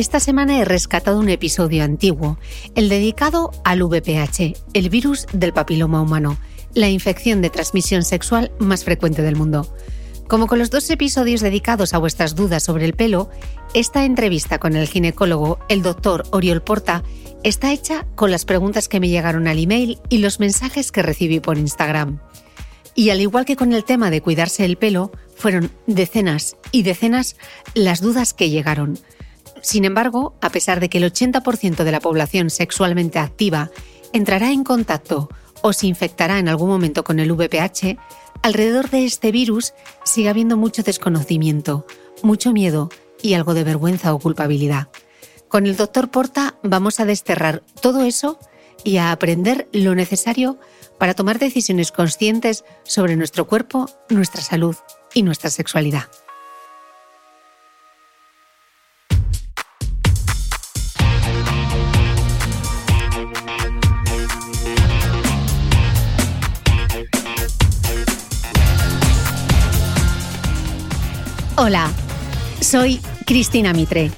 Esta semana he rescatado un episodio antiguo, el dedicado al VPH, el virus del papiloma humano, la infección de transmisión sexual más frecuente del mundo. Como con los dos episodios dedicados a vuestras dudas sobre el pelo, esta entrevista con el ginecólogo, el doctor Oriol Porta, está hecha con las preguntas que me llegaron al email y los mensajes que recibí por Instagram. Y al igual que con el tema de cuidarse el pelo, fueron decenas y decenas las dudas que llegaron. Sin embargo, a pesar de que el 80% de la población sexualmente activa entrará en contacto o se infectará en algún momento con el VPH, alrededor de este virus sigue habiendo mucho desconocimiento, mucho miedo y algo de vergüenza o culpabilidad. Con el doctor Porta vamos a desterrar todo eso y a aprender lo necesario para tomar decisiones conscientes sobre nuestro cuerpo, nuestra salud y nuestra sexualidad. Hola, soy Cristina Mitre,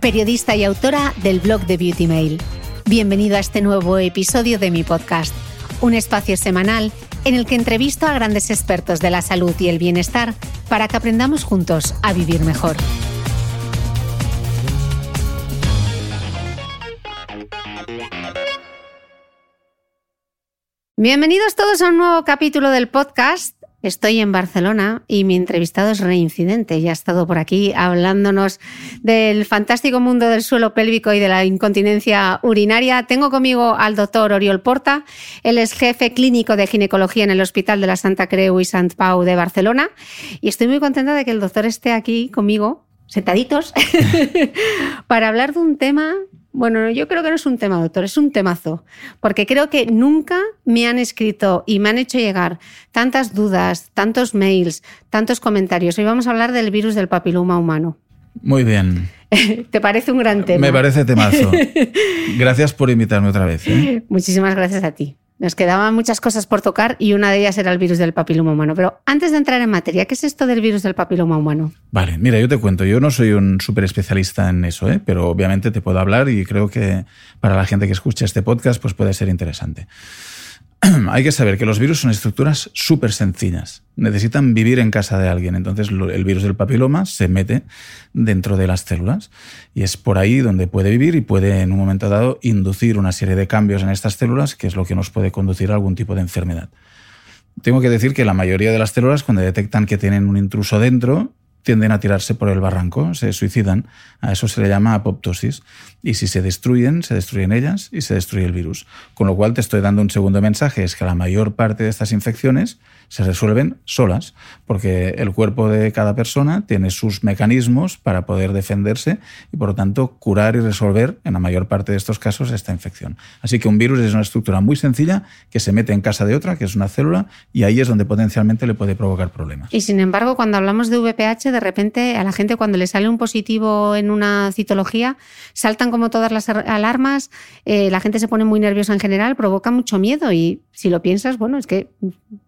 periodista y autora del blog de Beauty Mail. Bienvenido a este nuevo episodio de mi podcast, un espacio semanal en el que entrevisto a grandes expertos de la salud y el bienestar para que aprendamos juntos a vivir mejor. Bienvenidos todos a un nuevo capítulo del podcast Estoy en Barcelona y mi entrevistado es reincidente y ha estado por aquí hablándonos del fantástico mundo del suelo pélvico y de la incontinencia urinaria. Tengo conmigo al doctor Oriol Porta. Él es jefe clínico de ginecología en el Hospital de la Santa Creu y Sant Pau de Barcelona. Y estoy muy contenta de que el doctor esté aquí conmigo, sentaditos, para hablar de un tema bueno, yo creo que no es un tema, doctor, es un temazo, porque creo que nunca me han escrito y me han hecho llegar tantas dudas, tantos mails, tantos comentarios. Hoy vamos a hablar del virus del papiloma humano. Muy bien. ¿Te parece un gran tema? Me parece temazo. Gracias por invitarme otra vez. ¿eh? Muchísimas gracias a ti. Nos quedaban muchas cosas por tocar y una de ellas era el virus del papiloma humano. Pero antes de entrar en materia, ¿qué es esto del virus del papiloma humano? Vale, mira, yo te cuento, yo no soy un súper especialista en eso, ¿eh? pero obviamente te puedo hablar y creo que para la gente que escucha este podcast pues puede ser interesante. hay que saber que los virus son estructuras súper sencillas. Necesitan vivir en casa de alguien. Entonces el virus del papiloma se mete dentro de las células y es por ahí donde puede vivir y puede en un momento dado inducir una serie de cambios en estas células que es lo que nos puede conducir a algún tipo de enfermedad. Tengo que decir que la mayoría de las células cuando detectan que tienen un intruso dentro tienden a tirarse por el barranco, se suicidan. A eso se le llama apoptosis. Y si se destruyen, se destruyen ellas y se destruye el virus. Con lo cual te estoy dando un segundo mensaje, es que la mayor parte de estas infecciones se resuelven solas, porque el cuerpo de cada persona tiene sus mecanismos para poder defenderse y por lo tanto curar y resolver en la mayor parte de estos casos esta infección. Así que un virus es una estructura muy sencilla que se mete en casa de otra, que es una célula, y ahí es donde potencialmente le puede provocar problemas. Y sin embargo, cuando hablamos de VPH, de repente a la gente cuando le sale un positivo en una citología, saltan como todas las alarmas, eh, la gente se pone muy nerviosa en general, provoca mucho miedo y si lo piensas, bueno, es que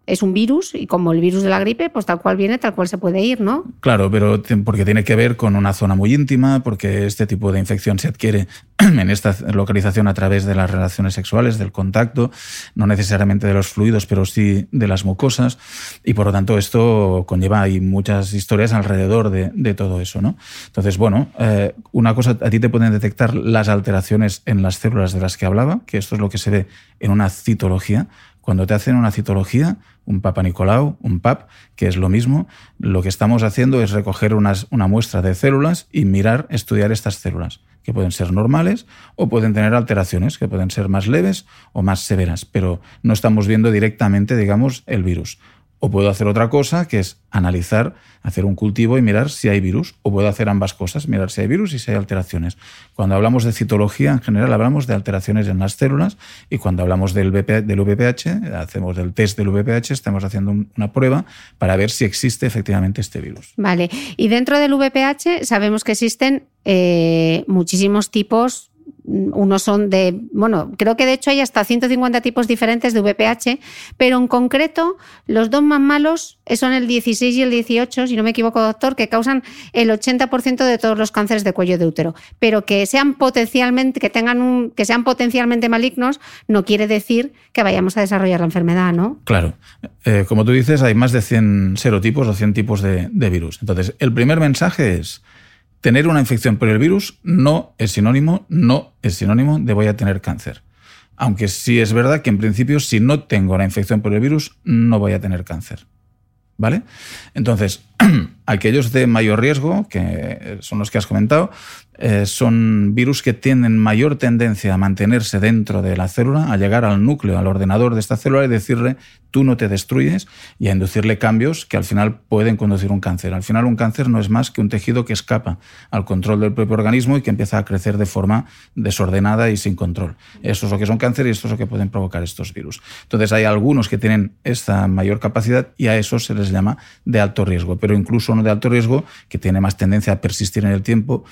es un virus y como el virus de la gripe, pues tal cual viene, tal cual se puede ir, ¿no? Claro, pero porque tiene que ver con una zona muy íntima, porque este tipo de infección se adquiere en esta localización a través de las relaciones sexuales, del contacto, no necesariamente de los fluidos, pero sí de las mucosas, y por lo tanto esto conlleva hay muchas historias alrededor de, todo eso, ¿no? Entonces, bueno, eh, una cosa, a ti te pueden detectar las alteraciones en las células de las que hablaba, que esto es lo que se ve en una citología, cuando te hacen una citología, un Papa Nicolau, un PAP, que es lo mismo, lo que estamos haciendo es recoger una muestra de células y mirar, estudiar estas células, que pueden ser normales o pueden tener alteraciones, que pueden ser más leves o más severas, pero no estamos viendo directamente, digamos, el virus. O puedo hacer otra cosa, que es analizar, hacer un cultivo y mirar si hay virus. O puedo hacer ambas cosas, mirar si hay virus y si hay alteraciones. Cuando hablamos de citología, en general hablamos de alteraciones en las células y cuando hablamos del, del VPH, hacemos del test del VPH, estamos haciendo una prueba para ver si existe efectivamente este virus. Vale, y dentro del VPH sabemos que existen eh, muchísimos tipos unos son de, bueno, creo que de hecho hay hasta 150 tipos diferentes de VPH, pero en concreto los dos más malos son el 16 y el 18, si no me equivoco, doctor, que causan el 80% de todos los cánceres de cuello de útero. Pero que sean potencialmente, que tengan un, que sean potencialmente malignos, no quiere decir que vayamos a desarrollar la enfermedad, ¿no? Claro. Eh, como tú dices, hay más de 100 serotipos o 100 tipos de virus. Entonces, el primer mensaje es tener una infección por el virus no es sinónimo, no es sinónimo de voy a tener cáncer. Aunque sí es verdad que en principio si no tengo la infección por el virus no voy a tener cáncer. ¿Vale? Entonces, aquellos de mayor riesgo, que son los que has comentado, eh, son virus que tienen mayor tendencia a mantenerse dentro de la célula, a llegar al núcleo, al ordenador de esta célula y decirle, tú no te destruyes, y a inducirle cambios que al final pueden conducir un cáncer. Al final un cáncer no es más que un tejido que escapa al control del propio organismo y que empieza a crecer de forma desordenada y sin control. Eso es lo que son cáncer y esto es lo que pueden provocar estos virus. Entonces hay algunos que tienen esta mayor capacidad y a eso se les llama de alto riesgo, incluso uno de alto riesgo que tiene más tendencia a persistir en el tiempo,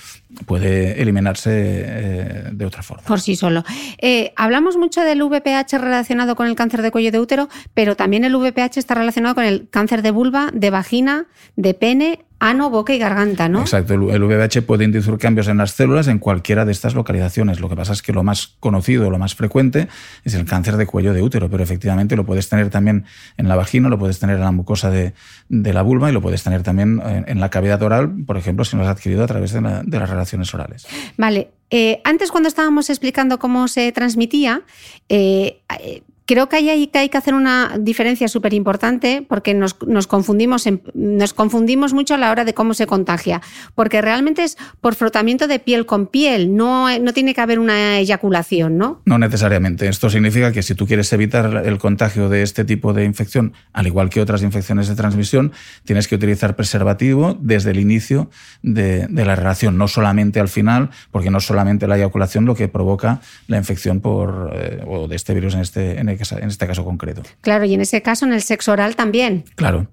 puede eliminarse eh, de otra forma. Por sí solo. Eh, hablamos mucho del VPH relacionado con el cáncer de cuello de útero, pero también el VPH está relacionado con el cáncer de vulva, de vagina, de pene ano, boca y garganta, ¿no? Exacto. El VIH puede inducir cambios en las células en cualquiera de estas localizaciones. Lo que pasa es que lo más conocido, lo más frecuente, es el cáncer de cuello de útero, pero efectivamente lo puedes tener también en la vagina, lo puedes tener en la mucosa de, la vulva y lo puedes tener también en, la cavidad oral, por ejemplo, si lo has adquirido a través de, las relaciones orales. Vale. Eh, antes, cuando estábamos explicando cómo se transmitía, eh, eh Creo que hay, que hacer una diferencia súper importante porque nos, confundimos nos confundimos mucho a la hora de cómo se contagia, porque realmente es por frotamiento de piel con piel, no, tiene que haber una eyaculación, ¿no? No necesariamente. Esto significa que si tú quieres evitar el contagio de este tipo de infección, al igual que otras infecciones de transmisión, tienes que utilizar preservativo desde el inicio de, la relación, no solamente al final, porque no solamente la eyaculación lo que provoca la infección por, eh, o de este virus en este, en en este caso concreto. Claro, y en ese caso en el sexo oral también. Claro.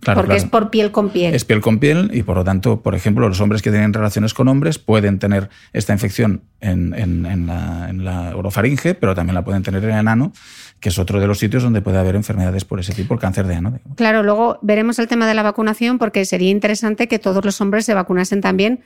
Claro, Porque es por piel con piel. Es piel con piel y por lo tanto, por ejemplo, los hombres que tienen relaciones con hombres pueden tener esta infección en, la, orofaringe, pero también la pueden tener en el ano, que es otro de los sitios donde puede haber enfermedades por ese tipo, el cáncer de ano. Claro, luego veremos el tema de la vacunación porque sería interesante que todos los hombres se vacunasen también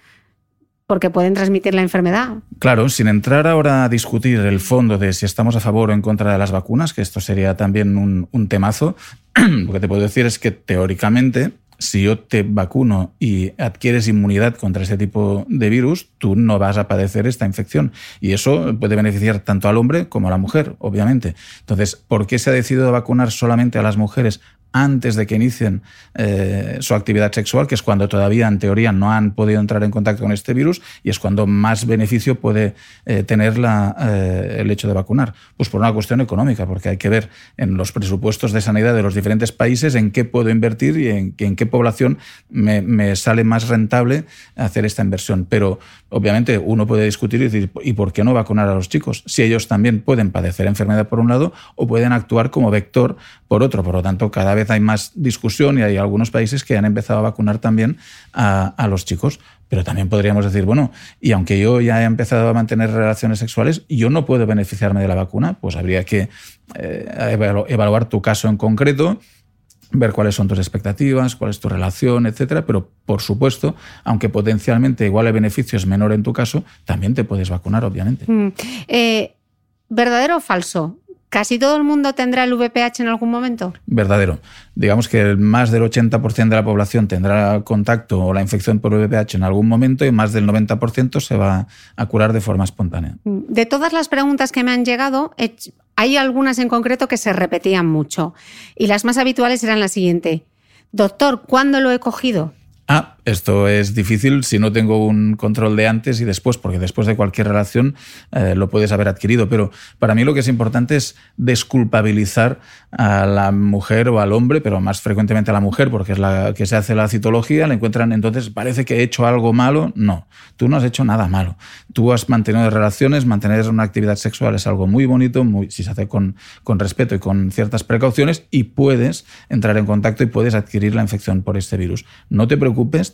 porque pueden transmitir la enfermedad. Claro, sin entrar ahora a discutir el fondo de si estamos a favor o en contra de las vacunas, que esto sería también un, temazo, lo que te puedo decir es que teóricamente si yo te vacuno y adquieres inmunidad contra este tipo de virus, tú no vas a padecer esta infección. Y eso puede beneficiar tanto al hombre como a la mujer, obviamente. Entonces, ¿por qué se ha decidido vacunar solamente a las mujeres antes de que inicien eh, su actividad sexual, que es cuando todavía en teoría no han podido entrar en contacto con este virus y es cuando más beneficio puede eh, tener la, eh, el hecho de vacunar. Pues por una cuestión económica, porque hay que ver en los presupuestos de sanidad de los diferentes países en qué puedo invertir y en, qué población me, me, sale más rentable hacer esta inversión. Pero obviamente uno puede discutir y decir, ¿y por qué no vacunar a los chicos? Si ellos también pueden padecer enfermedad por un lado o pueden actuar como vector por otro. Por lo tanto, cada vez hay más discusión y hay algunos países que han empezado a vacunar también a, los chicos. Pero también podríamos decir, bueno, y aunque yo ya he empezado a mantener relaciones sexuales, yo no puedo beneficiarme de la vacuna, pues habría que eh, evaluar tu caso en concreto, ver cuáles son tus expectativas, cuál es tu relación, etcétera. Pero, por supuesto, aunque potencialmente igual el beneficio es menor en tu caso, también te puedes vacunar, obviamente. Mm. Eh, ¿Verdadero o falso? ¿Casi todo el mundo tendrá el VPH en algún momento? Verdadero. Digamos que más del 80% de la población tendrá contacto o la infección por VPH en algún momento y más del 90% se va a curar de forma espontánea. De todas las preguntas que me han llegado, hay algunas en concreto que se repetían mucho. Y las más habituales eran las siguientes. Doctor, ¿cuándo lo he cogido? Ah, Esto es difícil si no tengo un control de antes y después, porque después de cualquier relación eh, lo puedes haber adquirido. Pero para mí lo que es importante es desculpabilizar a la mujer o al hombre, pero más frecuentemente a la mujer, porque es la que se hace la citología, le encuentran entonces, parece que he hecho algo malo. No, tú no has hecho nada malo. Tú has mantenido relaciones, mantener una actividad sexual es algo muy bonito, muy, si se hace con, con respeto y con ciertas precauciones, y puedes entrar en contacto y puedes adquirir la infección por este virus. No te preocupes,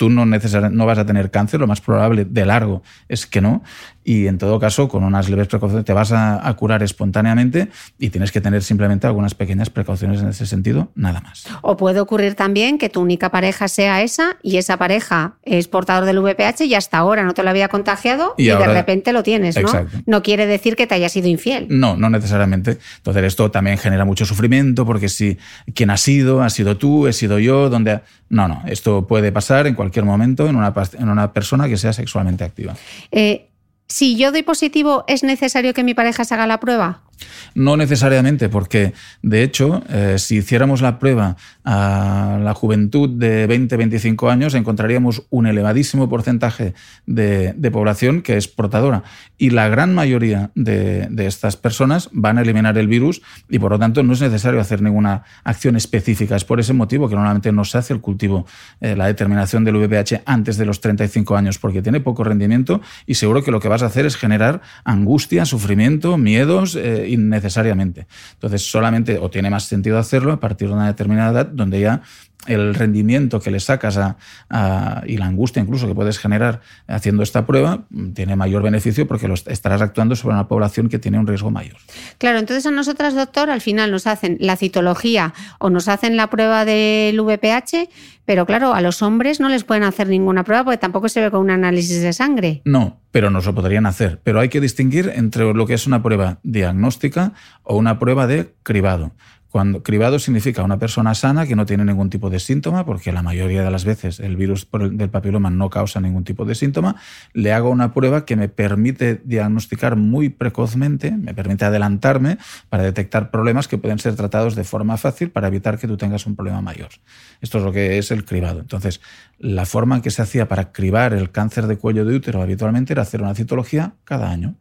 tú no, no vas a tener cáncer, lo más probable de largo es que no, y en todo caso, con unas leves precauciones te vas a, curar espontáneamente y tienes que tener simplemente algunas pequeñas precauciones en ese sentido, nada más. O puede ocurrir también que tu única pareja sea esa y esa pareja es portador del VPH y hasta ahora no te lo había contagiado y, de repente lo tienes, ¿no? No quiere decir que te haya sido infiel. No, no necesariamente. Entonces esto también genera mucho sufrimiento porque si quien ha sido, ha sido tú, he sido yo, donde... No, no, esto puede pasar en cualquier momento en una, en una persona que sea sexualmente activa. Eh, si yo doy positivo, ¿es necesario que mi pareja se haga la prueba? No necesariamente, porque de hecho, eh, si hiciéramos la prueba a la juventud de 20-25 años, encontraríamos un elevadísimo porcentaje de, población que es portadora. Y la gran mayoría de, estas personas van a eliminar el virus y por lo tanto no es necesario hacer ninguna acción específica. Es por ese motivo que normalmente no se hace el cultivo, eh, la determinación del VPH antes de los 35 años, porque tiene poco rendimiento y seguro que lo que vas a hacer es generar angustia, sufrimiento, miedos. Eh, innecesariamente. Entonces, solamente o tiene más sentido hacerlo a partir de una determinada edad donde ya el rendimiento que le sacas a, y la angustia incluso que puedes generar haciendo esta prueba tiene mayor beneficio porque lo estarás actuando sobre una población que tiene un riesgo mayor. Claro, entonces a nosotras, doctor, al final nos hacen la citología o nos hacen la prueba del VPH, pero claro, a los hombres no les pueden hacer ninguna prueba porque tampoco se ve con un análisis de sangre. No, pero nos lo podrían hacer. Pero hay que distinguir entre lo que es una prueba diagnóstica o una prueba de cribado. Cuando cribado significa una persona sana que no tiene ningún tipo de síntoma, porque la mayoría de las veces el virus del papiloma no causa ningún tipo de síntoma, le hago una prueba que me permite diagnosticar muy precozmente, me permite adelantarme para detectar problemas que pueden ser tratados de forma fácil para evitar que tú tengas un problema mayor. Esto es lo que es el cribado. Entonces, la forma en que se hacía para cribar el cáncer de cuello de útero habitualmente era hacer una citología cada año.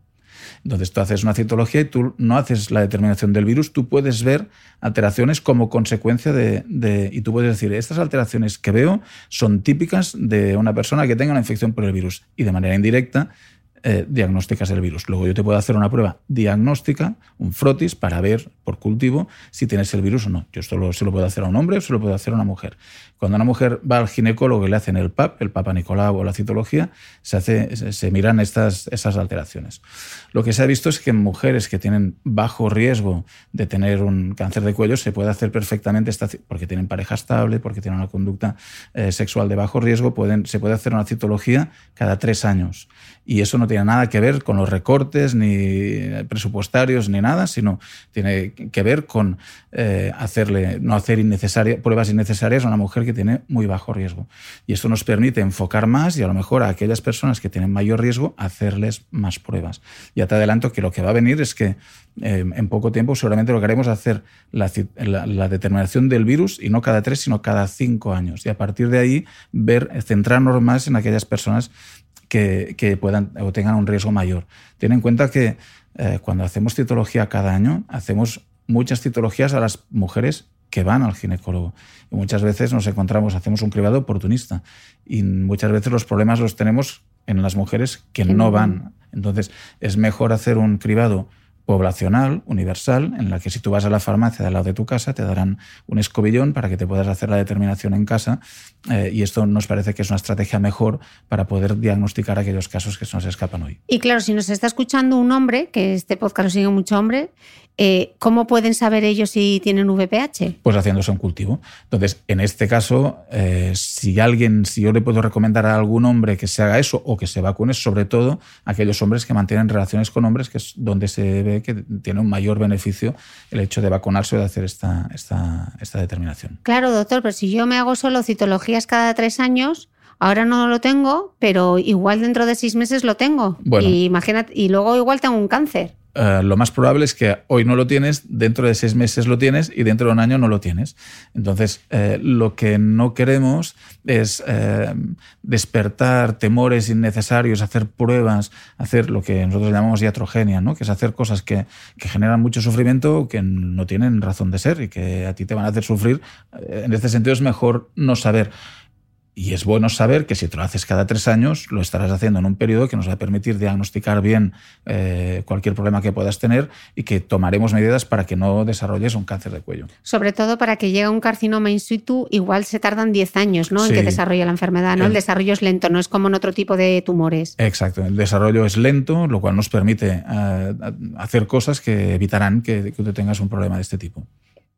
Entonces tú haces una citología y tú no haces la determinación del virus, tú puedes ver alteraciones como consecuencia de, y tú puedes decir, estas alteraciones que veo son típicas de una persona que tenga una infección por el virus. Y de manera indirecta eh, diagnósticas el virus. Luego yo te puedo hacer una prueba diagnóstica, un frotis, para ver por cultivo si tienes el virus o no. Yo esto se lo puedo hacer a un hombre o se lo puedo hacer a una mujer. Cuando una mujer va al ginecólogo y le hacen el PAP, el Papa Nicolau o la citología, se, hace, se miran estas, esas alteraciones. Lo que se ha visto es que en mujeres que tienen bajo riesgo de tener un cáncer de cuello se puede hacer perfectamente, esta, porque tienen pareja estable, porque tienen una conducta eh, sexual de bajo riesgo, se puede hacer una citología cada tres años. Y eso no tiene nada que ver con los recortes ni presupuestarios ni nada, sino tiene que ver con eh, hacerle, no hacer pruebas innecesarias a una mujer que tiene muy bajo riesgo. Y esto nos permite enfocar más y a lo mejor a aquellas personas que tienen mayor riesgo hacerles más pruebas. Ya te adelanto que lo que va a venir es que eh, en poco tiempo seguramente lo que haremos es hacer la, determinación del virus y no cada tres, sino cada cinco años. Y a partir de ahí ver, centrarnos más en aquellas personas que, puedan o tengan un riesgo mayor. Ten en cuenta que eh, cuando hacemos citología cada año, hacemos muchas citologías a las mujeres que van al ginecólogo. Y muchas veces nos encontramos, hacemos un cribado oportunista y muchas veces los problemas los tenemos en las mujeres que no van. Entonces, es mejor hacer un cribado poblacional, universal, en la que si tú vas a la farmacia de al lado de tu casa, te darán un escobillón para que te puedas hacer la determinación en casa. Eh, y esto nos parece que es una estrategia mejor para poder diagnosticar aquellos casos que se nos escapan hoy. Y claro, si nos está escuchando un hombre, que este podcast lo sigue mucho hombre, eh, ¿cómo pueden saber ellos si tienen VPH? Pues haciéndose un cultivo. Entonces, en este caso, eh, si alguien, si yo le puedo recomendar a algún hombre que se haga eso o que se vacune, sobre todo aquellos hombres que mantienen relaciones con hombres, que es donde se ve que tiene un mayor beneficio el hecho de vacunarse o de hacer esta, esta, esta determinación. Claro, doctor, pero si yo me hago solo citologías cada tres años, Ahora no lo tengo, pero igual dentro de seis meses lo tengo. Y, imagínate, y luego igual tengo un cáncer. Eh, lo más probable es que hoy no lo tienes, dentro de seis meses lo tienes y dentro de un año no lo tienes. Entonces, eh, lo que no queremos es eh, despertar temores innecesarios, hacer pruebas, hacer lo que nosotros llamamos iatrogenia, ¿no? que es hacer cosas que, generan mucho sufrimiento que no tienen razón de ser y que a ti te van a hacer sufrir. En este sentido es mejor no saber. Y es bueno saber que si te lo haces cada tres años, lo estarás haciendo en un periodo que nos va a permitir diagnosticar bien eh, cualquier problema que puedas tener y que tomaremos medidas para que no desarrolles un cáncer de cuello. Sobre todo para que llegue un carcinoma in situ, igual se tardan 10 años ¿no? en que desarrolle la enfermedad. ¿no? El, el desarrollo es lento, no es como en otro tipo de tumores. Exacto, el desarrollo es lento, lo cual nos permite uh, hacer cosas que evitarán que, que tú tengas un problema de este tipo.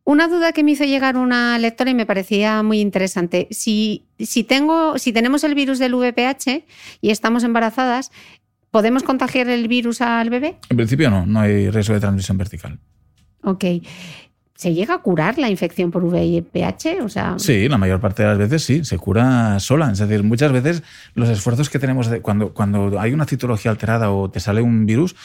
Una duda que me hizo llegar una lectora y me parecía muy interesante. Si, si, tengo, si tenemos el virus del VPH y estamos embarazadas, ¿podemos contagiar el virus al bebé? En principio no, no hay riesgo de transmisión vertical. Ok. ¿Se llega a curar la infección por VIH? O sea... Sí, la mayor parte de las veces sí, se cura sola. Es decir, muchas veces los esfuerzos que tenemos de, cuando, cuando hay una citología alterada o te sale un virus,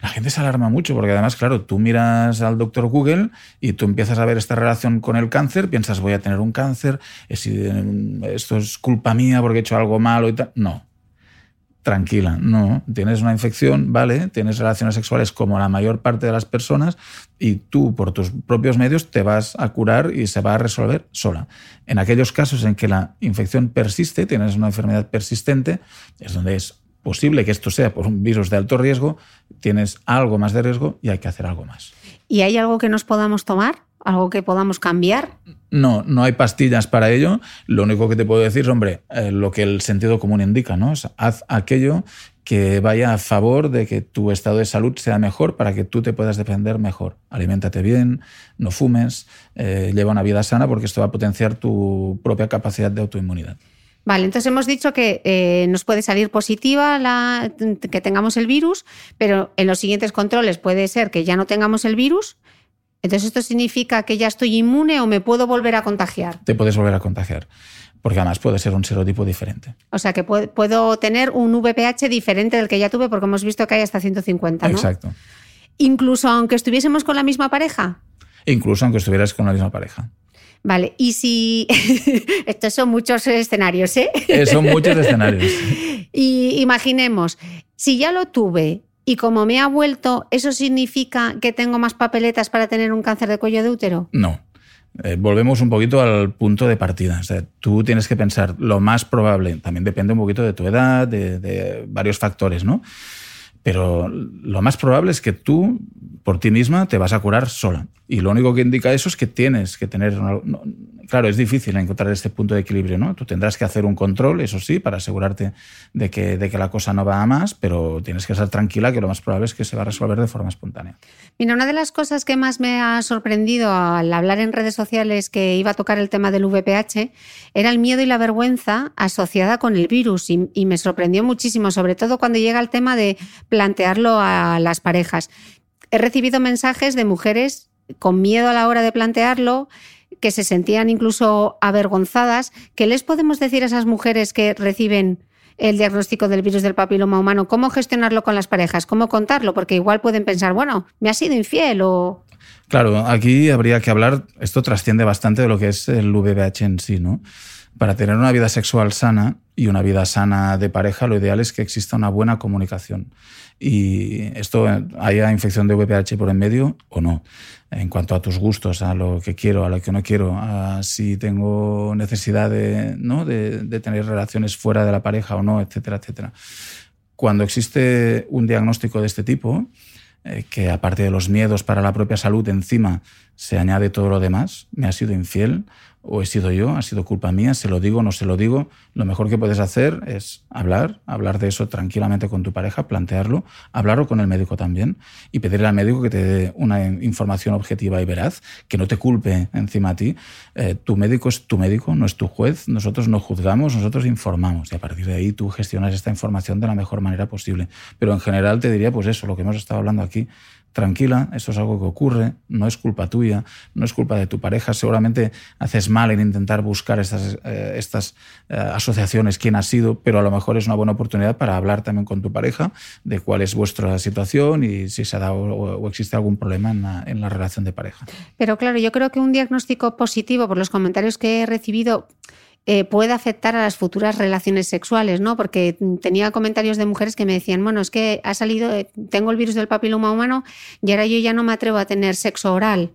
la gente se alarma mucho porque además, claro, tú miras al doctor Google y tú empiezas a ver esta relación con el cáncer, piensas voy a tener un cáncer, esto es culpa mía porque he hecho algo malo y tal. No, tranquila, no, tienes una infección, vale, tienes relaciones sexuales como la mayor parte de las personas y tú por tus propios medios te vas a curar y se va a resolver sola. En aquellos casos en que la infección persiste, tienes una enfermedad persistente, es donde es posible que esto sea por un virus de alto riesgo, tienes algo más de riesgo y hay que hacer algo más. ¿Y hay algo que nos podamos tomar? ¿Algo que podamos cambiar? No, no hay pastillas para ello. Lo único que te puedo decir es, hombre, eh, lo que el sentido común indica, ¿no? haz aquello que vaya a favor de que tu estado de salud sea mejor para que tú te puedas defender mejor. Aliméntate bien, no fumes, eh, lleva una vida sana porque esto va a potenciar tu propia capacidad de autoinmunidad. Vale, entonces hemos dicho que eh, nos puede salir positiva la, que tengamos el virus, pero en los siguientes controles puede ser que ya no tengamos el virus. Entonces, ¿esto significa que ya estoy inmune o me puedo volver a contagiar? Te puedes volver a contagiar, porque además puede ser un serotipo diferente. O sea, que puedo, tener un VPH diferente del que ya tuve, porque hemos visto que hay hasta 150, ¿no? Exacto. Incluso aunque estuviésemos con la misma pareja. Incluso aunque estuvieras con la misma pareja. Vale, y si. Estos son muchos escenarios, ¿eh? ¿eh? Son muchos escenarios. y imaginemos, si ya lo tuve y como me ha vuelto, ¿eso significa que tengo más papeletas para tener un cáncer de cuello de útero? No. Eh, volvemos un poquito al punto de partida. Tú tienes que pensar lo más probable, también depende un poquito de tu edad, de varios factores, ¿no? Pero lo más probable es que tú, por ti misma, te vas a curar sola. Y lo único que indica eso es que tienes que tener... Claro, es difícil encontrar este punto de equilibrio, ¿no? Tú tendrás que hacer un control, eso sí, para asegurarte de que, de que la cosa no va a más, pero tienes que estar tranquila que lo más probable es que se va a resolver de forma espontánea. Mira, una de las cosas que más me ha sorprendido al hablar en redes sociales que iba a tocar el tema del VPH era el miedo y la vergüenza asociada con el virus y me sorprendió muchísimo, sobre todo cuando llega el tema de plantearlo a las parejas. He recibido mensajes de mujeres con miedo a la hora de plantearlo, que se sentían incluso avergonzadas. ¿Qué les podemos decir a esas mujeres que reciben el diagnóstico del virus del papiloma humano? ¿Cómo gestionarlo con las parejas? ¿Cómo contarlo? Porque igual pueden pensar, bueno, me ha sido infiel o... Claro, aquí habría que hablar, esto trasciende bastante de lo que es el VBH en sí, ¿no? Para tener una vida sexual sana y una vida sana de pareja, lo ideal es que exista una buena comunicación. Y esto, haya infección de VPH por en medio o no. En cuanto a tus gustos, a lo que quiero, a lo que no quiero, a si tengo necesidad de, ¿no? de, de tener relaciones fuera de la pareja o no, etcétera, etcétera. Cuando existe un diagnóstico de este tipo, eh, que aparte de los miedos para la propia salud, encima se añade todo lo demás, me ha sido infiel o he sido yo, ha sido culpa mía, se lo digo, no se lo digo, lo mejor que puedes hacer es hablar, hablar de eso tranquilamente con tu pareja, plantearlo, hablarlo con el médico también y pedirle al médico que te dé una información objetiva y veraz, que no te culpe encima a ti. Eh, tu médico es tu médico, no es tu juez, nosotros no juzgamos, nosotros informamos y a partir de ahí tú gestionas esta información de la mejor manera posible. Pero en general te diría pues eso, lo que hemos estado hablando aquí, tranquila, esto es algo que ocurre, no es culpa tuya, no es culpa de tu pareja, seguramente haces mal en intentar buscar estas, eh, estas eh, asociaciones, quién ha sido, pero a lo mejor es una buena oportunidad para hablar también con tu pareja de cuál es vuestra situación y si se ha dado o, existe algún problema en la, en la relación de pareja. Pero claro, yo creo que un diagnóstico positivo, por los comentarios que he recibido, eh, puede afectar a las futuras relaciones sexuales, ¿no? Porque tenía comentarios de mujeres que me decían, bueno, es que ha salido, eh, tengo el virus del papiloma humano y ahora yo ya no me atrevo a tener sexo oral.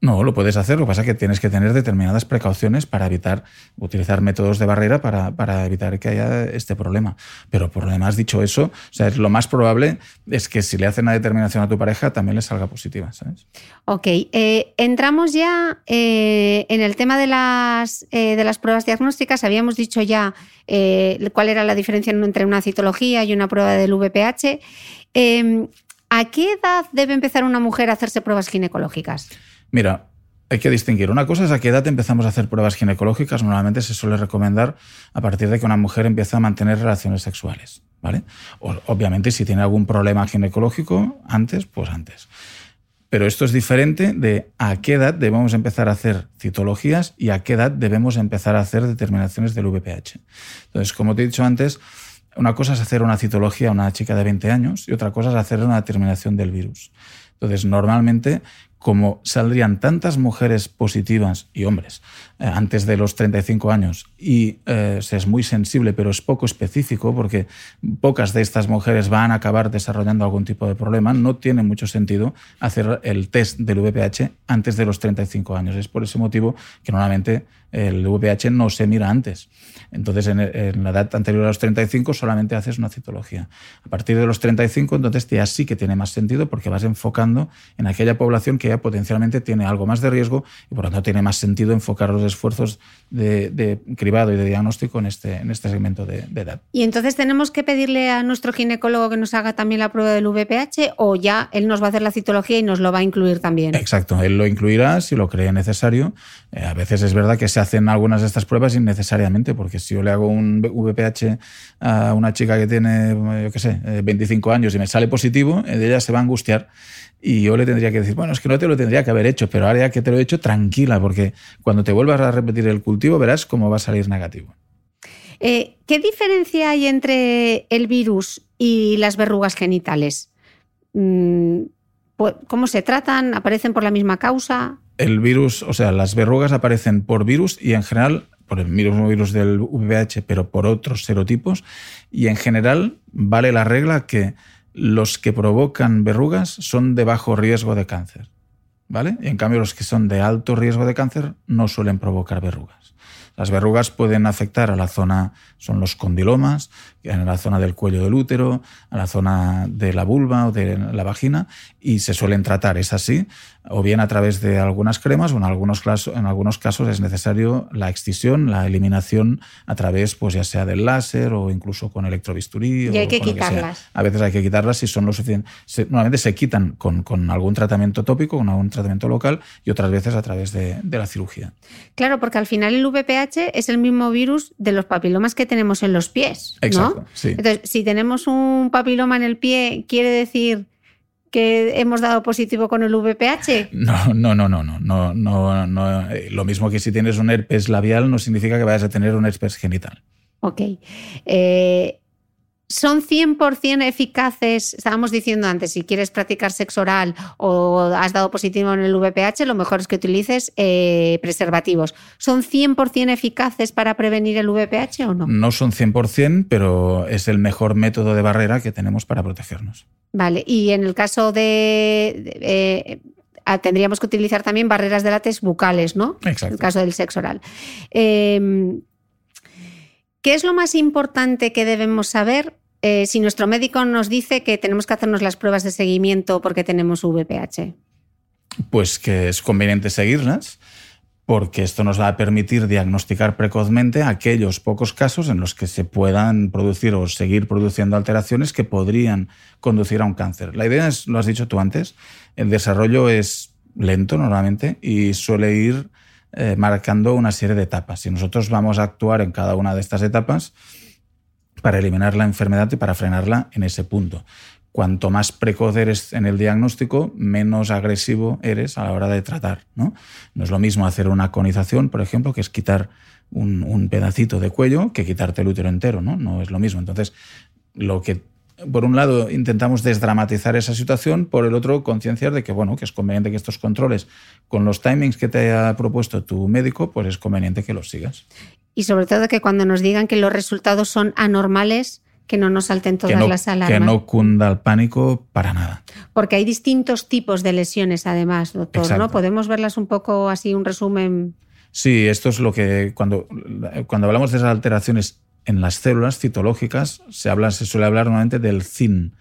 No, lo puedes hacer, lo que pasa es que tienes que tener determinadas precauciones para evitar utilizar métodos de barrera para, evitar que haya este problema. Pero por lo demás, dicho eso, o sea, lo más probable es que si le hacen una determinación a tu pareja también le salga positiva, ¿sabes? Ok, eh, entramos ya eh, en el tema de las, eh, de las pruebas diagnósticas. Habíamos dicho ya cuál era la diferencia entre una citología y una prueba del VPH. ¿A qué edad debe empezar una mujer a hacerse pruebas ginecológicas? Mira, hay que distinguir. Una cosa es a qué edad empezamos a hacer pruebas ginecológicas. Normalmente se suele recomendar a partir de que una mujer empieza a mantener relaciones sexuales. ¿vale? obviamente, si tiene algún problema ginecológico antes, pues antes. Pero esto es diferente de a qué edad debemos empezar a hacer citologías y a qué edad debemos empezar a hacer determinaciones del VPH. Entonces, como te he dicho antes, una cosa es hacer una citología a una chica de 20 años y otra cosa es hacer una determinación del virus. Entonces, normalmente como saldrían tantas mujeres positivas y hombres eh, antes de los 35 años y eh, se es muy sensible pero es poco específico porque pocas de estas mujeres van a acabar desarrollando algún tipo de problema, no tiene mucho sentido hacer el test del VPH antes de los 35 años. Es por ese motivo que normalmente el VPH no se mira antes. Entonces, en, la edad anterior a los 35 solamente haces una citología. A partir de los 35, entonces ya sí que tiene más sentido porque vas enfocando en aquella población que ya potencialmente tiene algo más de riesgo y por lo tanto tiene más sentido enfocar los esfuerzos de, cribado y de diagnóstico en este, en este segmento de, de, edad. Y entonces tenemos que pedirle a nuestro ginecólogo que nos haga también la prueba del VPH o ya él nos va a hacer la citología y nos lo va a incluir también. Exacto, él lo incluirá si lo cree necesario. Eh, a veces es verdad que se hacen algunas de estas pruebas innecesariamente, porque si yo le hago un VPH a una chica que tiene, yo qué sé, 25 eh, años y me sale positivo, ella se va a angustiar y yo le tendría que decir, bueno, es que no te lo tendría que haber hecho, pero ahora ya que te lo he hecho, tranquila, porque cuando te vuelvas a repetir el cultivo verás cómo va a salir negativo. Eh, ¿Qué diferencia hay entre el virus y las verrugas genitales? Mm, ¿Cómo se tratan? ¿Aparecen por la misma causa? El virus, o sea, las verrugas aparecen por virus y en general por el mismo virus del VIH, pero por otros serotipos. Y en general vale la regla que los que provocan verrugas son de bajo riesgo de cáncer. ¿Vale? Y en cambio los que son de alto riesgo de cáncer no suelen provocar verrugas. Las verrugas pueden afectar a la zona, son los condilomas, en la zona del cuello del útero, a la zona de la vulva o de la vagina, y se suelen tratar, es así, o bien a través de algunas cremas, o en algunos, casos, en algunos casos es necesario la excisión, la eliminación a través, pues ya sea del láser o incluso con electrobisturí. Y hay que quitarlas. a veces hay que quitarlas si son lo suficiente. normalmente se quitan con, con, algún tratamiento tópico, con algún tratamiento local, y otras veces a través de, de la cirugía. Claro, porque al final el VPH es el mismo virus de los papilomas que tenemos en los pies. Sí. Entonces, si tenemos un papiloma en el pie, quiere decir que hemos dado positivo con el VPH? No, no, no, no, no, no, no, no. Eh, Lo mismo que si tienes un herpes labial no significa que vayas a tener un herpes genital. Ok. Eh, ¿Son 100% eficaces? Estábamos diciendo antes, si quieres practicar sexo oral o has dado positivo en el VPH, lo mejor es que utilices eh, preservativos. ¿Son 100% eficaces para prevenir el VPH o no? No son 100%, pero es el mejor método de barrera que tenemos para protegernos. Vale, y en el caso de... Eh, tendríamos que utilizar también barreras de látex bucales, ¿no? Exacto. En el caso del sexo oral. Em, ¿Qué es lo más importante que debemos saber eh, si nuestro médico nos dice que tenemos que hacernos las pruebas de seguimiento porque tenemos VPH? Pues que es conveniente seguirlas porque esto nos va a permitir diagnosticar precozmente aquellos pocos casos en los que se puedan producir o seguir produciendo alteraciones que podrían conducir a un cáncer. La idea es, lo has dicho tú antes, el desarrollo es lento normalmente y suele ir eh, marcando una serie de etapas. Si nosotros vamos a actuar en cada una de estas etapas para eliminar la enfermedad y para frenarla en ese punto. cuanto más precoz eres en el diagnóstico, menos agresivo eres a la hora de tratar. No, no es lo mismo hacer una conización, por ejemplo, que es quitar un, un pedacito de cuello que quitarte el útero entero. ¿no? no es lo mismo. Entonces, lo que por un lado, intentamos desdramatizar esa situación, por el otro, concienciar de que, bueno, que es conveniente que estos controles, con los timings que te haya propuesto tu médico, pues es conveniente que los sigas. Y sobre todo que cuando nos digan que los resultados son anormales, que no nos salten todas las alarmas. Que no cunda el pánico para nada. Porque hay distintos tipos de lesiones, además, doctor, ¿no? Podemos verlas un poco así, un resumen. Sí, esto es lo que cuando, cuando hablamos de esas alteraciones en las células citológicas se, suele hablar normalmente del CIN,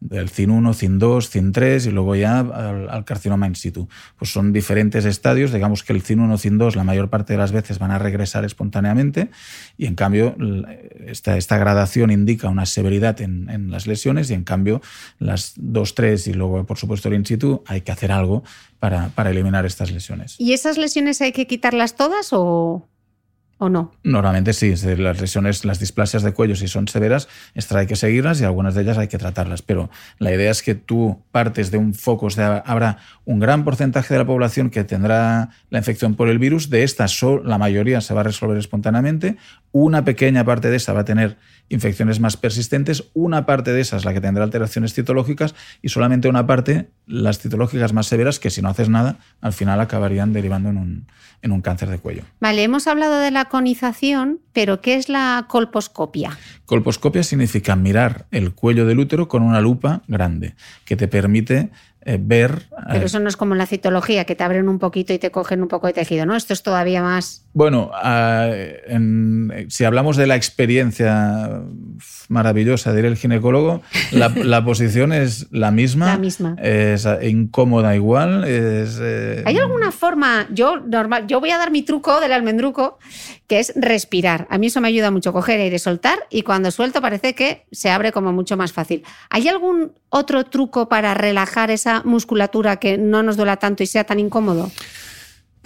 del CIN1, CIN2, CIN3 y luego ya al, carcinoma in situ. Pues son diferentes estadios, digamos que el CIN1, CIN2 la mayor parte de las veces van a regresar espontáneamente y en cambio esta, gradación indica una severidad en, en, las lesiones y en cambio las 2, 3 y luego por supuesto el in situ hay que hacer algo para, para eliminar estas lesiones. ¿Y esas lesiones hay que quitarlas todas o...? ¿O no? Normalmente sí, las lesiones, las displasias de cuello, si son severas, estas hay que seguirlas y algunas de ellas hay que tratarlas. Pero la idea es que tú partes de un foco, o sea, habrá un gran porcentaje de la población que tendrá la infección por el virus, de estas la mayoría se va a resolver espontáneamente, una pequeña parte de esa va a tener infecciones más persistentes, una parte de esas la que tendrá alteraciones citológicas y solamente una parte las citológicas más severas que si no haces nada al final acabarían derivando en un, en un cáncer de cuello. Vale, hemos hablado de la conización, pero ¿qué es la colposcopia? Colposcopia significa mirar el cuello del útero con una lupa grande que te permite eh, ver. Pero eh, eso no es como la citología, que te abren un poquito y te cogen un poco de tejido, ¿no? Esto es todavía más. Bueno, ah, si hablamos de la experiencia maravillosa del ginecólogo, la, posición es la misma. La misma. Es incómoda igual. Eh, ¿Hay alguna forma? Yo, normal, yo voy a dar mi truco del almendruco, que es respirar. A mí eso me ayuda mucho, coger aire, soltar, y cuando suelto parece que se abre como mucho más fácil. ¿Hay algún otro truco para relajar esa musculatura que no nos duela tanto y sea tan incómodo?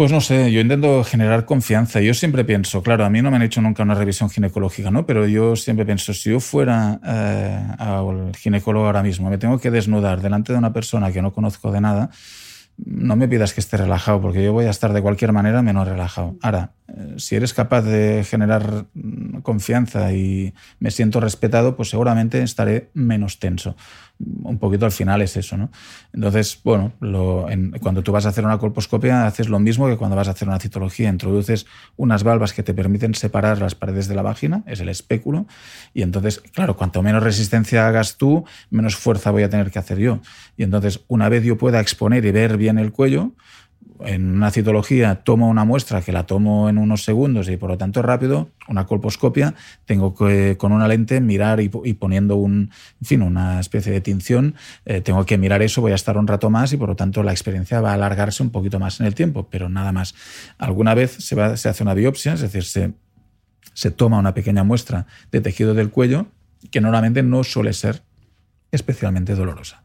Pues no sé, yo intento generar confianza. Yo siempre pienso, claro, a mí no me han hecho nunca una revisión ginecológica, ¿no? Pero yo siempre pienso, si yo fuera eh, al ginecólogo ahora mismo, me tengo que desnudar delante de una persona que no conozco de nada, no me pidas que esté relajado, porque yo voy a estar de cualquier manera menos relajado. Ahora, eh, si eres capaz de generar mm, confianza y me siento respetado, pues seguramente estaré menos tenso un poquito al final es eso, ¿no? Entonces, bueno, cuando tú vas a hacer una colposcopia haces lo mismo que cuando vas a hacer una citología. Introduces unas valvas que te permiten separar las paredes de la vagina, es el espéculo, y entonces, claro, cuanto menos resistencia hagas tú, menos fuerza voy a tener que hacer yo. Y entonces, una vez yo pueda exponer y ver bien el cuello, en una citología tomo una muestra que la tomo en unos segundos y por lo tanto rápido, una colposcopia, tengo que con una lente mirar y, poniendo un, en fin, una especie de tinción, eh, tengo que mirar eso, voy a estar un rato más y por lo tanto la experiencia va a alargarse un poquito más en el tiempo, pero nada más. Alguna vez se, hace una biopsia, es decir, se toma una pequeña muestra de tejido del cuello que normalmente no suele ser especialmente dolorosa.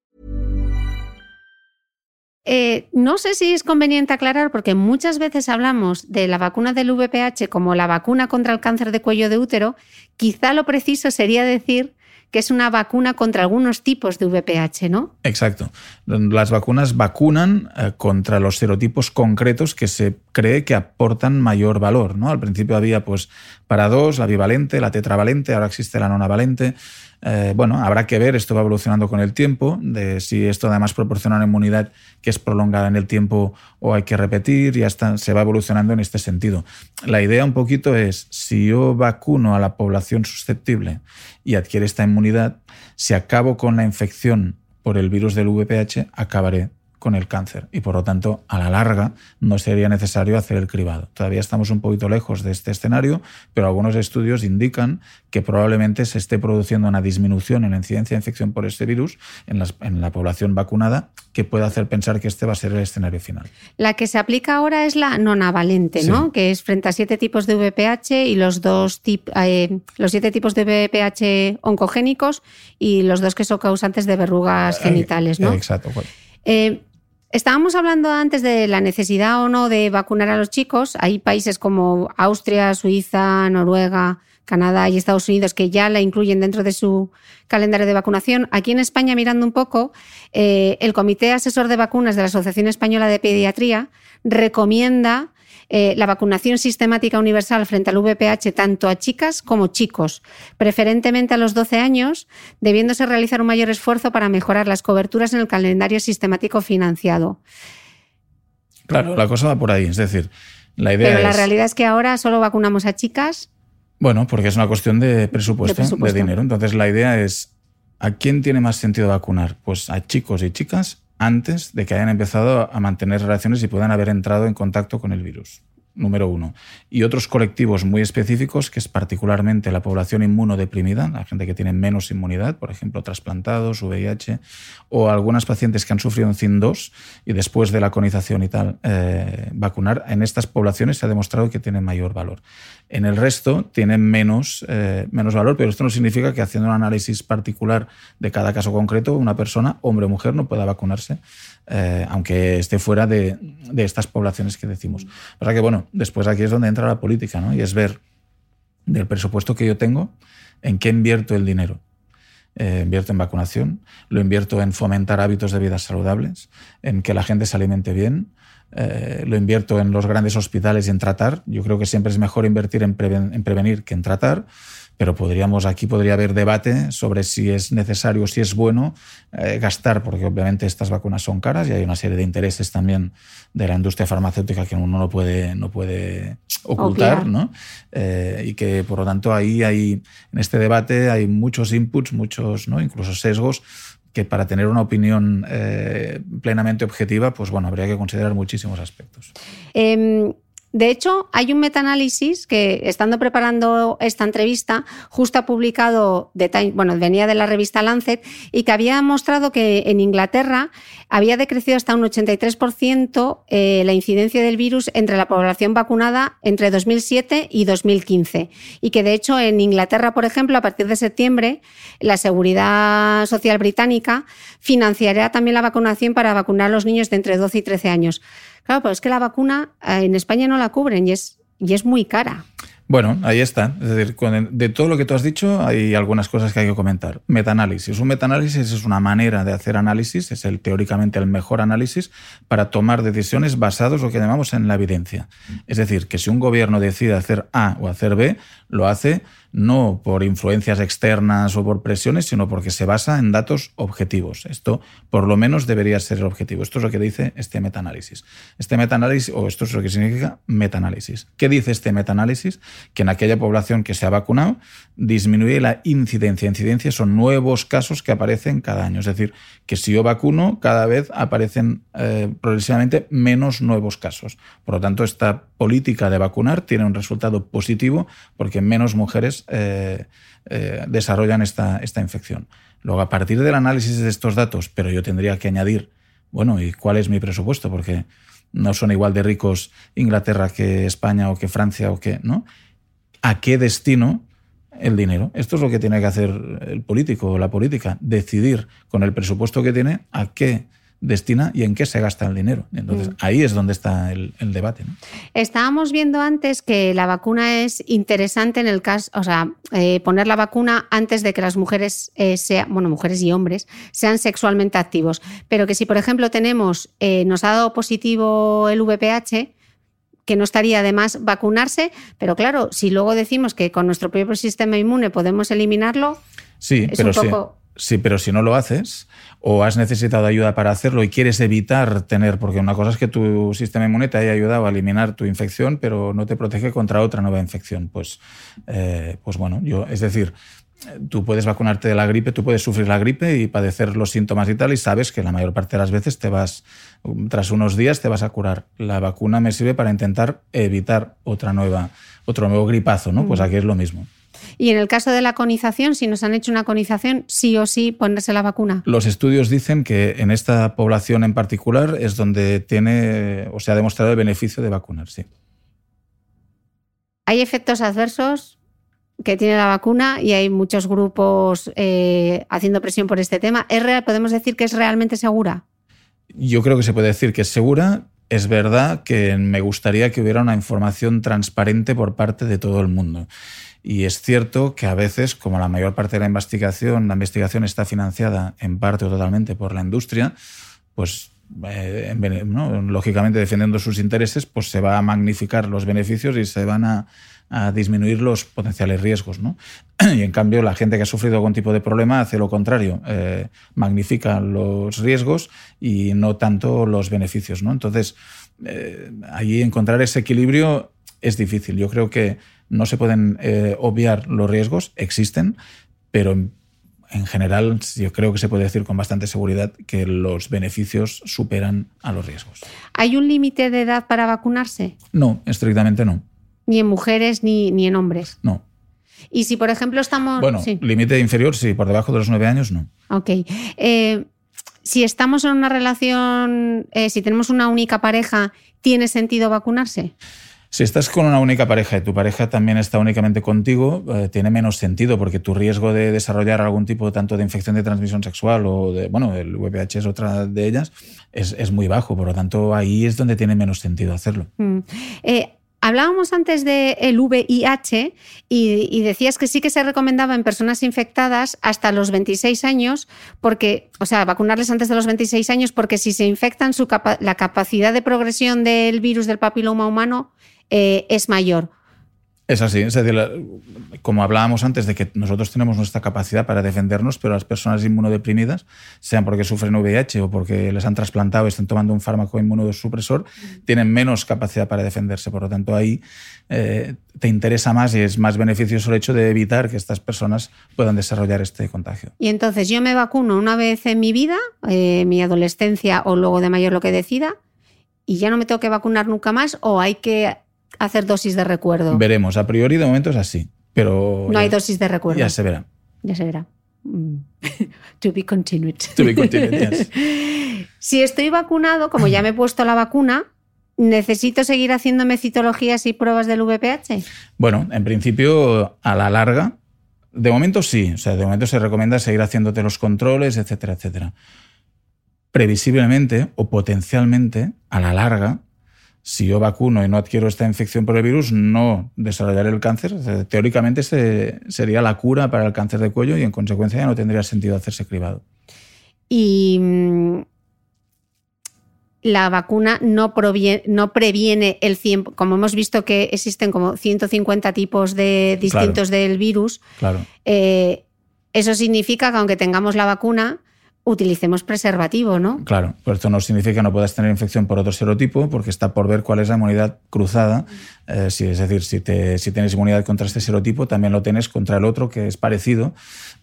Eh, no sé si es conveniente aclarar, porque muchas veces hablamos de la vacuna del VPH como la vacuna contra el cáncer de cuello de útero. Quizá lo preciso sería decir que es una vacuna contra algunos tipos de VPH, ¿no? Exacto. Las vacunas vacunan eh, contra los serotipos concretos que se cree que aportan mayor valor, ¿no? Al principio había pues para dos, la bivalente, la tetravalente, ahora existe la nonavalente. Eh, bueno, habrá que ver, esto va evolucionando con el tiempo, de si esto además proporciona una inmunidad que es prolongada en el tiempo o hay que repetir, ya está, se va evolucionando en este sentido. La idea un poquito es, si yo vacuno a la población susceptible y adquiere esta inmunidad, si acabo con la infección por el virus del VPH, acabaré con el cáncer y por lo tanto a la larga no sería necesario hacer el cribado. Todavía estamos un poquito lejos de este escenario, pero algunos estudios indican que probablemente se esté produciendo una disminución en la incidencia de infección por este virus en, en la población vacunada que puede hacer pensar que este va a ser el escenario final. La que se aplica ahora es la nonavalente, ¿no? Que es frente a siete tipos de VPH y los dos eh, los siete tipos de VPH oncogénicos y los dos que son causantes de verrugas genitales, ¿no? Exacto. Eh, Estábamos hablando antes de la necesidad o no de vacunar a los chicos. Hay países como Austria, Suiza, Noruega, Canadá y Estados Unidos que ya la incluyen dentro de su calendario de vacunación. Aquí en España, mirando un poco, eh, el Comité Asesor de Vacunas de la Asociación Española de Pediatría recomienda eh, la vacunación sistemática universal frente al VPH tanto a chicas como chicos, preferentemente a los 12 años, debiéndose realizar un mayor esfuerzo para mejorar las coberturas en el calendario sistemático financiado. Claro, la cosa va por ahí, es decir, la idea Pero la realidad es que ahora solo vacunamos a chicas. Bueno, porque es una cuestión de presupuesto, de, dinero. Entonces la idea es, ¿a quién tiene más sentido vacunar? Pues a chicos y chicas antes de que hayan empezado a mantener relaciones y puedan haber entrado en contacto con el virus número uno. Y otros colectivos muy específicos, que es particularmente la población inmunodeprimida, la gente que tiene menos inmunidad, por ejemplo, trasplantados, VIH, o algunas pacientes que han sufrido un CIN-2 y después de la conización y tal, eh, vacunar, en estas poblaciones se ha demostrado que tienen mayor valor. En el resto tienen menos, eh, menos valor, pero esto no significa que haciendo un análisis particular de cada caso concreto, una persona, hombre o mujer, no pueda vacunarse eh, aunque esté fuera de, estas poblaciones que decimos. O que, bueno, después aquí es donde entra la política, ¿no? Y es ver del presupuesto que yo tengo, en qué invierto el dinero. Eh, invierto en vacunación, lo invierto en fomentar hábitos de vida saludables, en que la gente se alimente bien, eh, lo invierto en los grandes hospitales y en tratar. Yo creo que siempre es mejor invertir en prevenir que en tratar pero podríamos aquí podría haber debate sobre si es necesario, si es bueno eh, gastar, porque obviamente estas vacunas son caras y hay una serie de intereses también de la industria farmacéutica que uno no puede, no puede ocultar, ¿no? Eh, y que por lo tanto ahí hay, en este debate hay muchos inputs, muchos, ¿no? incluso sesgos que para tener una opinión eh, plenamente objetiva, pues bueno, habría que considerar muchísimos aspectos. Em, de hecho, hay un metaanálisis que, estando preparando esta entrevista, justo ha publicado, bueno, venía de la revista Lancet, y que había mostrado que en Inglaterra había decrecido hasta un 83% eh, la incidencia del virus entre la población vacunada entre 2007 y 2015. Y que, de hecho, en Inglaterra, por ejemplo, a partir de septiembre, la Seguridad Social Británica financiará también la vacunación para vacunar a los niños de entre 12 y 13 años. Claro, pero es que la vacuna eh, en España no la cubren y es, y es muy cara. Bueno, ahí está. Es decir, de todo lo que tú has dicho, hay algunas cosas que hay que comentar. Metaanálisis. Un metaanálisis es una manera de hacer análisis, es el teóricamente el mejor análisis para tomar decisiones basadas en lo que llamamos en la evidencia. Es decir, que si un gobierno decide hacer A o hacer B, lo hace no por influencias externas o por presiones, sino porque se basa en datos objetivos. Esto por lo menos debería ser el objetivo. Esto es lo que dice este metaanálisis. Este metaanálisis, o esto es lo que significa metaanálisis. ¿Qué dice este metaanálisis? Que en aquella población que se ha vacunado disminuye la incidencia. Incidencia son nuevos casos que aparecen cada año. Es decir, que si yo vacuno, cada vez aparecen eh, progresivamente menos nuevos casos. Por lo tanto, esta política de vacunar tiene un resultado positivo porque menos mujeres eh, eh, desarrollan esta, esta infección. Luego, a partir del análisis de estos datos, pero yo tendría que añadir, bueno, ¿y cuál es mi presupuesto? Porque no son igual de ricos Inglaterra que España o que Francia o que, ¿no? ¿A qué destino el dinero? Esto es lo que tiene que hacer el político o la política, decidir con el presupuesto que tiene a qué destina y en qué se gasta el dinero. Entonces, mm. ahí es donde está el, debate. Estábamos viendo antes que la vacuna es interesante en el caso, o sea, eh, poner la vacuna antes de que las mujeres eh, sean, bueno, mujeres y hombres sean sexualmente activos. Pero que si, por ejemplo, tenemos, eh, nos ha dado positivo el VPH, que no estaría además vacunarse, pero claro, si luego decimos que con nuestro propio sistema inmune podemos eliminarlo, sí, es pero un poco... Sí, pero si no lo haces o has necesitado ayuda para hacerlo y quieres evitar tener, porque una cosa es que tu sistema inmune te haya ayudado a eliminar tu infección, pero no te protege contra otra nueva infección. Pues, eh, pues bueno, yo, es decir, tú puedes vacunarte de la gripe, tú puedes sufrir la gripe y padecer los síntomas y tal, y sabes que la mayor parte de las veces te vas, tras unos días te vas a curar. La vacuna me sirve para intentar evitar otra nueva, otro nuevo gripazo, ¿no? Pues aquí es lo mismo. Y en el caso de la conización, si nos han hecho una conización, sí o sí ponerse la vacuna. Los estudios dicen que en esta población en particular es donde tiene o se ha demostrado el beneficio de vacunarse. ¿Hay efectos adversos que tiene la vacuna y hay muchos grupos eh, haciendo presión por este tema? ¿Es real, ¿Podemos decir que es realmente segura? Yo creo que se puede decir que es segura. Es verdad que me gustaría que hubiera una información transparente por parte de todo el mundo. Y es cierto que a veces, como la mayor parte de la investigación, la investigación está financiada en parte o totalmente por la industria, pues eh, lógicamente defendiendo sus intereses, pues se va a magnificar los beneficios y se van a, disminuir los potenciales riesgos. ¿no? Y en cambio, la gente que ha sufrido algún tipo de problema hace lo contrario, eh, magnifica los riesgos y no tanto los beneficios. ¿no? Entonces, eh, allí encontrar ese equilibrio es difícil. Yo creo que no se pueden eh, obviar los riesgos, existen, pero en general yo creo que se puede decir con bastante seguridad que los beneficios superan a los riesgos. ¿Hay un límite de edad para vacunarse? No, estrictamente no. Ni en mujeres ni, ni en hombres. No. Y si, por ejemplo, estamos. Bueno, límite inferior, sí, por debajo de los nueve años, no. Ok. Eh, si estamos en una relación, eh, si tenemos una única pareja, ¿tiene sentido vacunarse? Si estás con una única pareja y tu pareja también está únicamente contigo, eh, tiene menos sentido porque tu riesgo de desarrollar algún tipo tanto de infección de transmisión sexual o de, bueno, el VPH es otra de ellas, es, muy bajo. Por lo tanto, ahí es donde tiene menos sentido hacerlo. Mm. Eh, hablábamos antes del VIH y, decías que sí que se recomendaba en personas infectadas hasta los 26 años, porque, o sea, vacunarles antes de los 26 años, porque si se infectan, su la capacidad de progresión del virus del papiloma humano eh, es mayor. Es así, es decir, como hablábamos antes de que nosotros tenemos nuestra capacidad para defendernos, pero las personas inmunodeprimidas, sean porque sufren VIH o porque les han trasplantado y están tomando un fármaco inmunosupresor, tienen menos capacidad para defenderse. Por lo tanto, ahí eh, te interesa más y es más beneficioso el hecho de evitar que estas personas puedan desarrollar este contagio. Y entonces yo me vacuno una vez en mi vida, eh, mi adolescencia o luego de mayor lo que decida, y ya no me tengo que vacunar nunca más o hay que hacer dosis de recuerdo? Veremos. A priori, de momento es así. Pero no hay dosis de recuerdo. Ya se verá. Ya se verá. Mm. to be continued. To be continued, Si estoy vacunado, como ya me he puesto la vacuna, ¿necesito seguir haciéndome citologías y pruebas del VPH? Bueno, en principio, a la larga, de momento sí. O sea, de momento se recomienda seguir haciéndote los controles, etcétera, etcétera. Previsiblemente o potencialmente, a la larga, si yo vacuno y no adquiero esta infección por el virus, no desarrollaré el cáncer. Teóricamente sería la cura para el cáncer de cuello y en consecuencia ya no tendría sentido hacerse cribado. Y mm, la vacuna no, no previene el 100, como hemos visto que existen como 150 tipos de distintos del virus. Claro. Eh, eso significa que aunque tengamos la vacuna, utilicemos preservativo, ¿no? Claro, pero esto no significa que no puedas tener infección por otro serotipo, porque está por ver cuál es la inmunidad cruzada. Eh, si, es decir, si, te, si tienes inmunidad contra este serotipo, también lo tienes contra el otro que es parecido.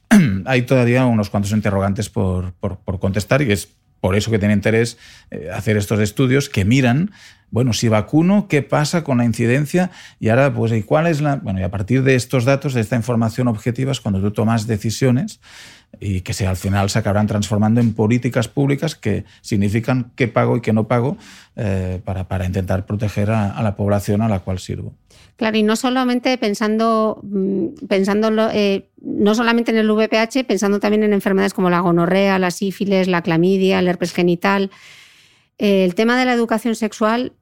Hay todavía unos cuantos interrogantes por, por, contestar y es por eso que tiene interés eh, hacer estos estudios que miran, bueno, si vacuno, ¿qué pasa con la incidencia? Y ahora, pues, ¿y cuál es la...? Bueno, y a partir de estos datos, de esta información objetiva, es cuando tú tomas decisiones y que se, al final se acabarán transformando en políticas públicas que significan qué pago y qué no pago eh, para, para, intentar proteger a, la población a la cual sirvo. Claro, y no solamente pensando, mm, pensando eh, no solamente en el VPH, pensando también en enfermedades como la gonorrea, la sífilis, la clamidia, el herpes genital. el tema de la educación sexual,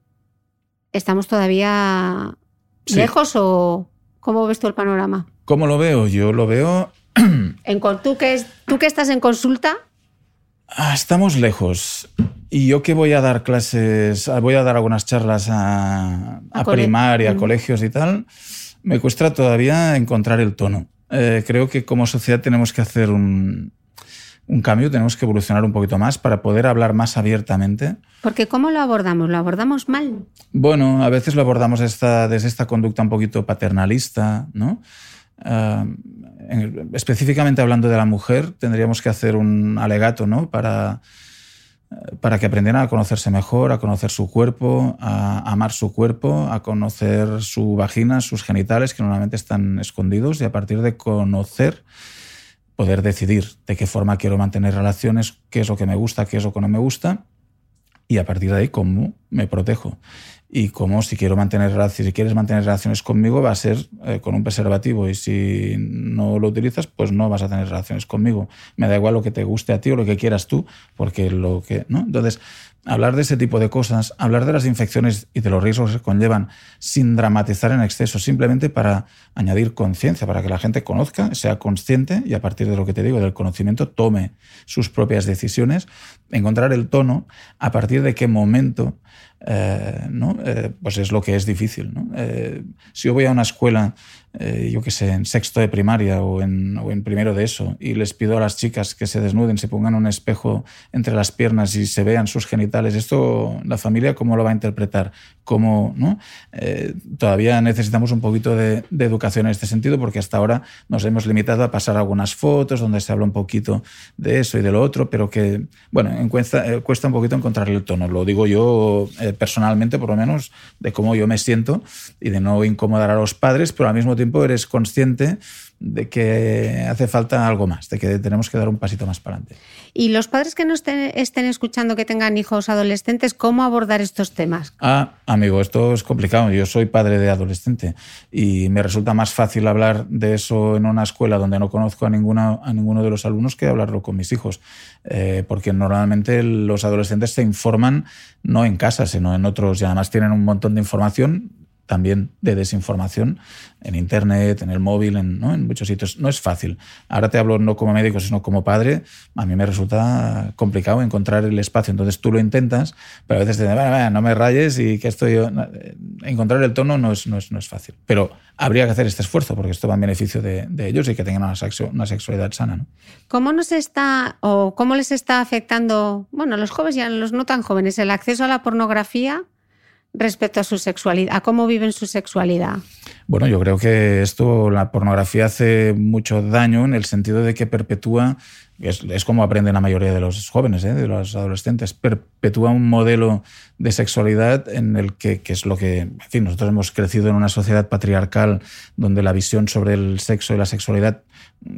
¿estamos todavía lejos o cómo ves tú el panorama? ¿Cómo lo veo? Yo lo veo en, ¿tú, que, ¿Tú que estás en consulta? Ah, estamos lejos. Y yo que voy a dar clases, voy a dar algunas charlas a, primaria, a colegios y tal, me cuesta todavía encontrar el tono. Eh, creo que como sociedad tenemos que hacer un, cambio, tenemos que evolucionar un poquito más para poder hablar más abiertamente. Porque ¿cómo lo abordamos? ¿Lo abordamos mal? Bueno, a veces lo abordamos esta, desde esta conducta un poquito paternalista, ¿no? Ah, específicamente hablando de la mujer, tendríamos que hacer un alegato ¿no? para, para que aprendieran a conocerse mejor, a conocer su cuerpo, a amar su cuerpo, a conocer su vagina, sus genitales, que normalmente están escondidos, y a partir de conocer, poder decidir de qué forma quiero mantener relaciones, qué es lo que me gusta, qué es lo que no me gusta, y a partir de ahí cómo me protejo y cómo si quiero mantener si quieres mantener relaciones conmigo va a ser eh, con un preservativo y si no lo utilizas pues no vas a tener relaciones conmigo. Me da igual lo que te guste a ti o lo que quieras tú, porque lo que, ¿no? Entonces, hablar de ese tipo de cosas, hablar de las infecciones y de los riesgos que conllevan sin dramatizar en exceso, simplemente para añadir conciencia, para que la gente conozca, sea consciente y a partir de lo que te digo, del conocimiento, tome sus propias decisiones, encontrar el tono, a partir de qué momento eh, ¿no? Eh, pues es lo que es difícil. ¿no? Eh, si yo voy a una escuela eh, yo qué sé, en sexto de primaria o en, o en, primero de eso, y les pido a las chicas que se desnuden, se pongan un espejo entre las piernas y se vean sus genitales, ¿esto la familia cómo lo va a interpretar? ¿Cómo, no? Eh, todavía necesitamos un poquito de, de, educación en este sentido porque hasta ahora nos hemos limitado a pasar algunas fotos donde se habla un poquito de eso y de lo otro, pero que, bueno, eh, cuesta un poquito encontrar el tono. Lo digo yo personalmente, por lo menos, de cómo yo me siento y de no incomodar a los padres, pero al mismo tiempo eres consciente de que hace falta algo más, de que tenemos que dar un pasito más para adelante. Y los padres que no estén, estén, escuchando, que tengan hijos adolescentes, ¿cómo abordar estos temas? Ah, amigo, esto es complicado. Yo soy padre de adolescente y me resulta más fácil hablar de eso en una escuela donde no conozco a, ninguna, a ninguno de los alumnos que hablarlo con mis hijos, eh, porque normalmente los adolescentes se informan no en casa, sino en otros y además tienen un montón de información también de desinformación en Internet, en el móvil, en, ¿no? en, muchos sitios. No es fácil. Ahora te hablo no como médico, sino como padre. A mí me resulta complicado encontrar el espacio. Entonces tú lo intentas, pero a veces te dicen, no me rayes y que estoy... Encontrar el tono no es, no, es, no es fácil. Pero habría que hacer este esfuerzo porque esto va en beneficio de, de ellos y que tengan una, una sexualidad sana. ¿no? ¿Cómo nos está o cómo les está afectando, bueno, a los jóvenes y a los no tan jóvenes, el acceso a la pornografía respecto a su sexualidad, a cómo viven su sexualidad? Bueno, yo creo que esto, la pornografía hace mucho daño en el sentido de que perpetúa, es, como aprenden la mayoría de los jóvenes, ¿eh? de los adolescentes, perpetúa un modelo de sexualidad en el que, que, es lo que, en fin, nosotros hemos crecido en una sociedad patriarcal donde la visión sobre el sexo y la sexualidad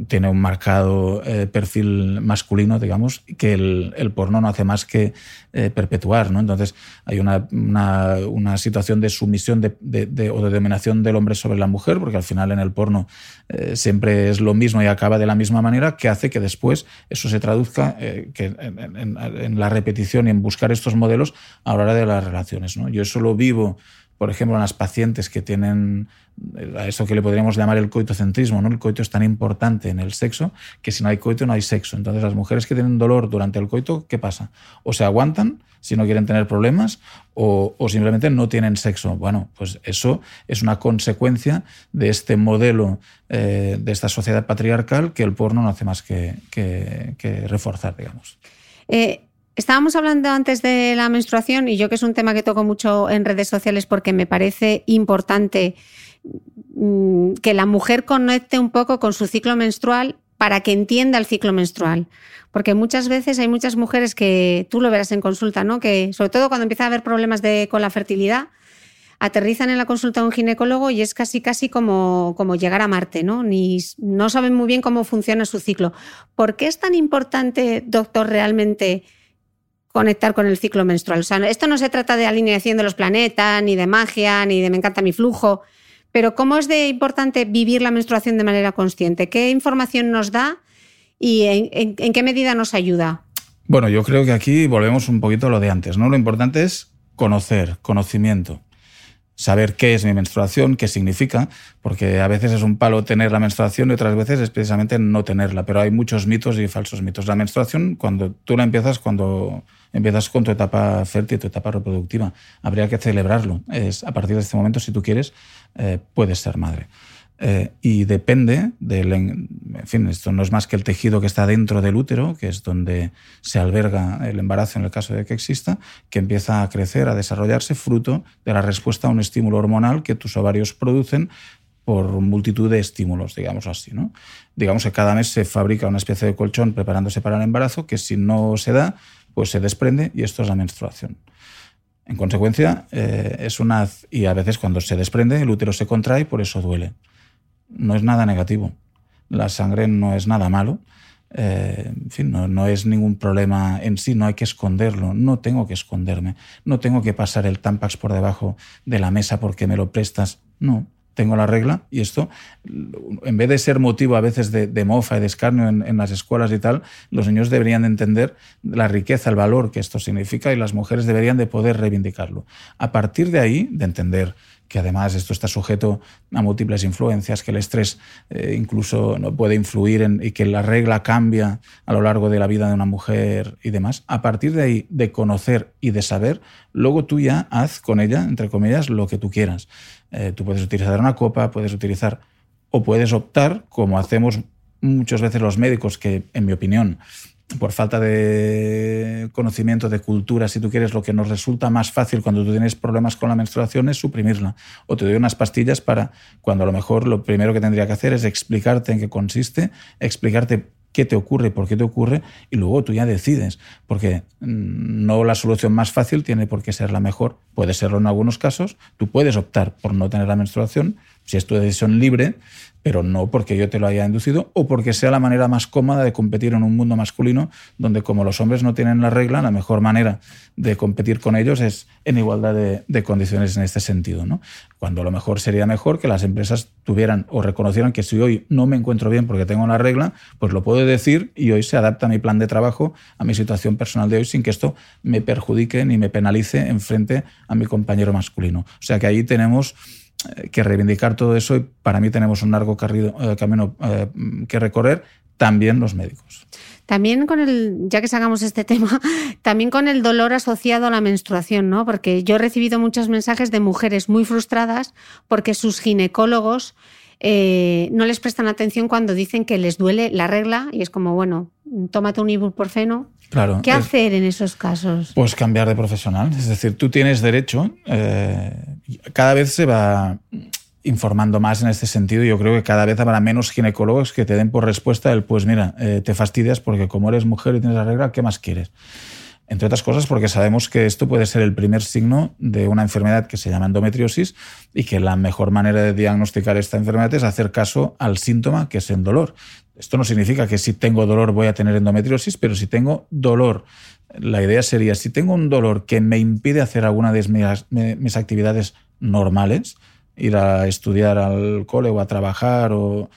tiene un marcado eh, perfil masculino, digamos, que el, el, porno no hace más que eh, perpetuar. ¿no? Entonces hay una, una, situación de sumisión de, de, o de dominación del hombre sobre la mujer, porque al final en el porno eh, siempre es lo mismo y acaba de la misma manera, que hace que después eso se traduzca que en, en, en, la repetición y en buscar estos modelos a la hora de las relaciones. ¿no? Yo eso lo vivo por ejemplo, en las pacientes que tienen a eso que le podríamos llamar el coitocentrismo, ¿no? El coito es tan importante en el sexo que si no hay coito no hay sexo. Entonces, las mujeres que tienen dolor durante el coito, ¿qué pasa? O se aguantan si no quieren tener problemas o, o simplemente no tienen sexo. Bueno, pues eso es una consecuencia de este modelo eh, de esta sociedad patriarcal que el porno no hace más que, que, que reforzar, digamos. Eh, Estábamos hablando antes de la menstruación y yo que es un tema que toco mucho en redes sociales porque me parece importante mm, que la mujer conecte un poco con su ciclo menstrual para que entienda el ciclo menstrual. Porque muchas veces hay muchas mujeres que tú lo verás en consulta, ¿no? Que sobre todo cuando empieza a haber problemas de, con la fertilidad, aterrizan en la consulta de un ginecólogo y es casi casi como, como llegar a Marte, ¿no? Ni, no saben muy bien cómo funciona su ciclo. ¿Por qué es tan importante, doctor, realmente conectar con el ciclo menstrual. O sea, esto no se trata de alineación de los planetas, ni de magia, ni de me encanta mi flujo, pero ¿cómo es de importante vivir la menstruación de manera consciente? ¿Qué información nos da y en, en, qué medida nos ayuda? Bueno, yo creo que aquí volvemos un poquito a lo de antes, ¿no? Lo importante es conocer, conocimiento saber qué es mi menstruación, qué significa, porque a veces es un palo tener la menstruación y otras veces es precisamente no tenerla, pero hay muchos mitos y falsos mitos. La menstruación, cuando tú la empiezas, cuando empiezas con tu etapa fértil, tu etapa reproductiva, habría que celebrarlo. Es, a partir de este momento, si tú quieres, eh, puedes ser madre. Eh, y depende del. En fin, esto no es más que el tejido que está dentro del útero, que es donde se alberga el embarazo en el caso de que exista, que empieza a crecer, a desarrollarse, fruto de la respuesta a un estímulo hormonal que tus ovarios producen por multitud de estímulos, digamos así. ¿no? Digamos que cada mes se fabrica una especie de colchón preparándose para el embarazo que si no se da, pues se desprende y esto es la menstruación. En consecuencia, eh, es una... Y a veces cuando se desprende, el útero se contrae por eso duele. No es nada negativo. La sangre no es nada malo. Eh, en fin, no, no, es ningún problema en sí, no hay que esconderlo, no tengo que esconderme, no tengo que pasar el Tampax por debajo de la mesa porque me lo prestas, no, tengo la regla y esto, en vez de ser motivo a veces de, mofa y de escarnio en, las escuelas y tal, los niños deberían de entender la riqueza, el valor que esto significa y las mujeres deberían de poder reivindicarlo. A partir de ahí, de entender que además esto está sujeto a múltiples influencias, que el estrés eh, incluso no puede influir en, y que la regla cambia a lo largo de la vida de una mujer y demás. A partir de ahí, de conocer y de saber, luego tú ya haz con ella, entre comillas, lo que tú quieras. Eh, tú puedes utilizar una copa, puedes utilizar o puedes optar, como hacemos muchas veces los médicos, que en mi opinión, por falta de conocimiento, de cultura, si tú quieres, lo que nos resulta más fácil cuando tú tienes problemas con la menstruación es suprimirla. O te doy unas pastillas para cuando a lo mejor lo primero que tendría que hacer es explicarte en qué consiste, explicarte qué te ocurre, por qué te ocurre, y luego tú ya decides, porque mm, no la solución más fácil tiene por qué ser la mejor, puede serlo en algunos casos, tú puedes optar por no tener la menstruación, si es tu decisión libre, pero no porque yo te lo haya inducido o porque sea la manera más cómoda de competir en un mundo masculino donde como los hombres no tienen la regla, la mejor manera de competir con ellos es en igualdad de, condiciones en este sentido. ¿no? Cuando a lo mejor sería mejor que las empresas tuvieran o reconocieran que si hoy no me encuentro bien porque tengo la regla, pues lo puedo decir y hoy se adapta mi plan de trabajo a mi situación personal de hoy sin que esto me perjudique ni me penalice en frente a mi compañero masculino. O sea que ahí tenemos que reivindicar todo eso y para mí tenemos un largo eh, camino eh, que recorrer, también los médicos. También con el, ya que sacamos este tema, también con el dolor asociado a la menstruación, ¿no? Porque yo he recibido muchos mensajes de mujeres muy frustradas porque sus ginecólogos no les prestan atención cuando dicen que les duele la regla y es como, bueno, tómate un ibuprofeno Claro, ¿Qué hacer en esos casos? Pues cambiar de profesional. Es decir, tú tienes derecho, eh, cada vez se va informando más en este sentido. Yo creo que cada vez habrá menos ginecólogos que te den por respuesta el, pues mira, eh, te fastidias porque como eres mujer y tienes la regla, ¿qué más quieres? Entre otras cosas porque sabemos que esto puede ser el primer signo de una enfermedad que se llama endometriosis y que la mejor manera de diagnosticar esta enfermedad es hacer caso al síntoma que es el dolor. Esto no significa que si tengo dolor voy a tener endometriosis, pero si tengo dolor, la idea sería, si tengo un dolor que me impide hacer alguna de mis, actividades normales, ir a estudiar al cole o a trabajar, o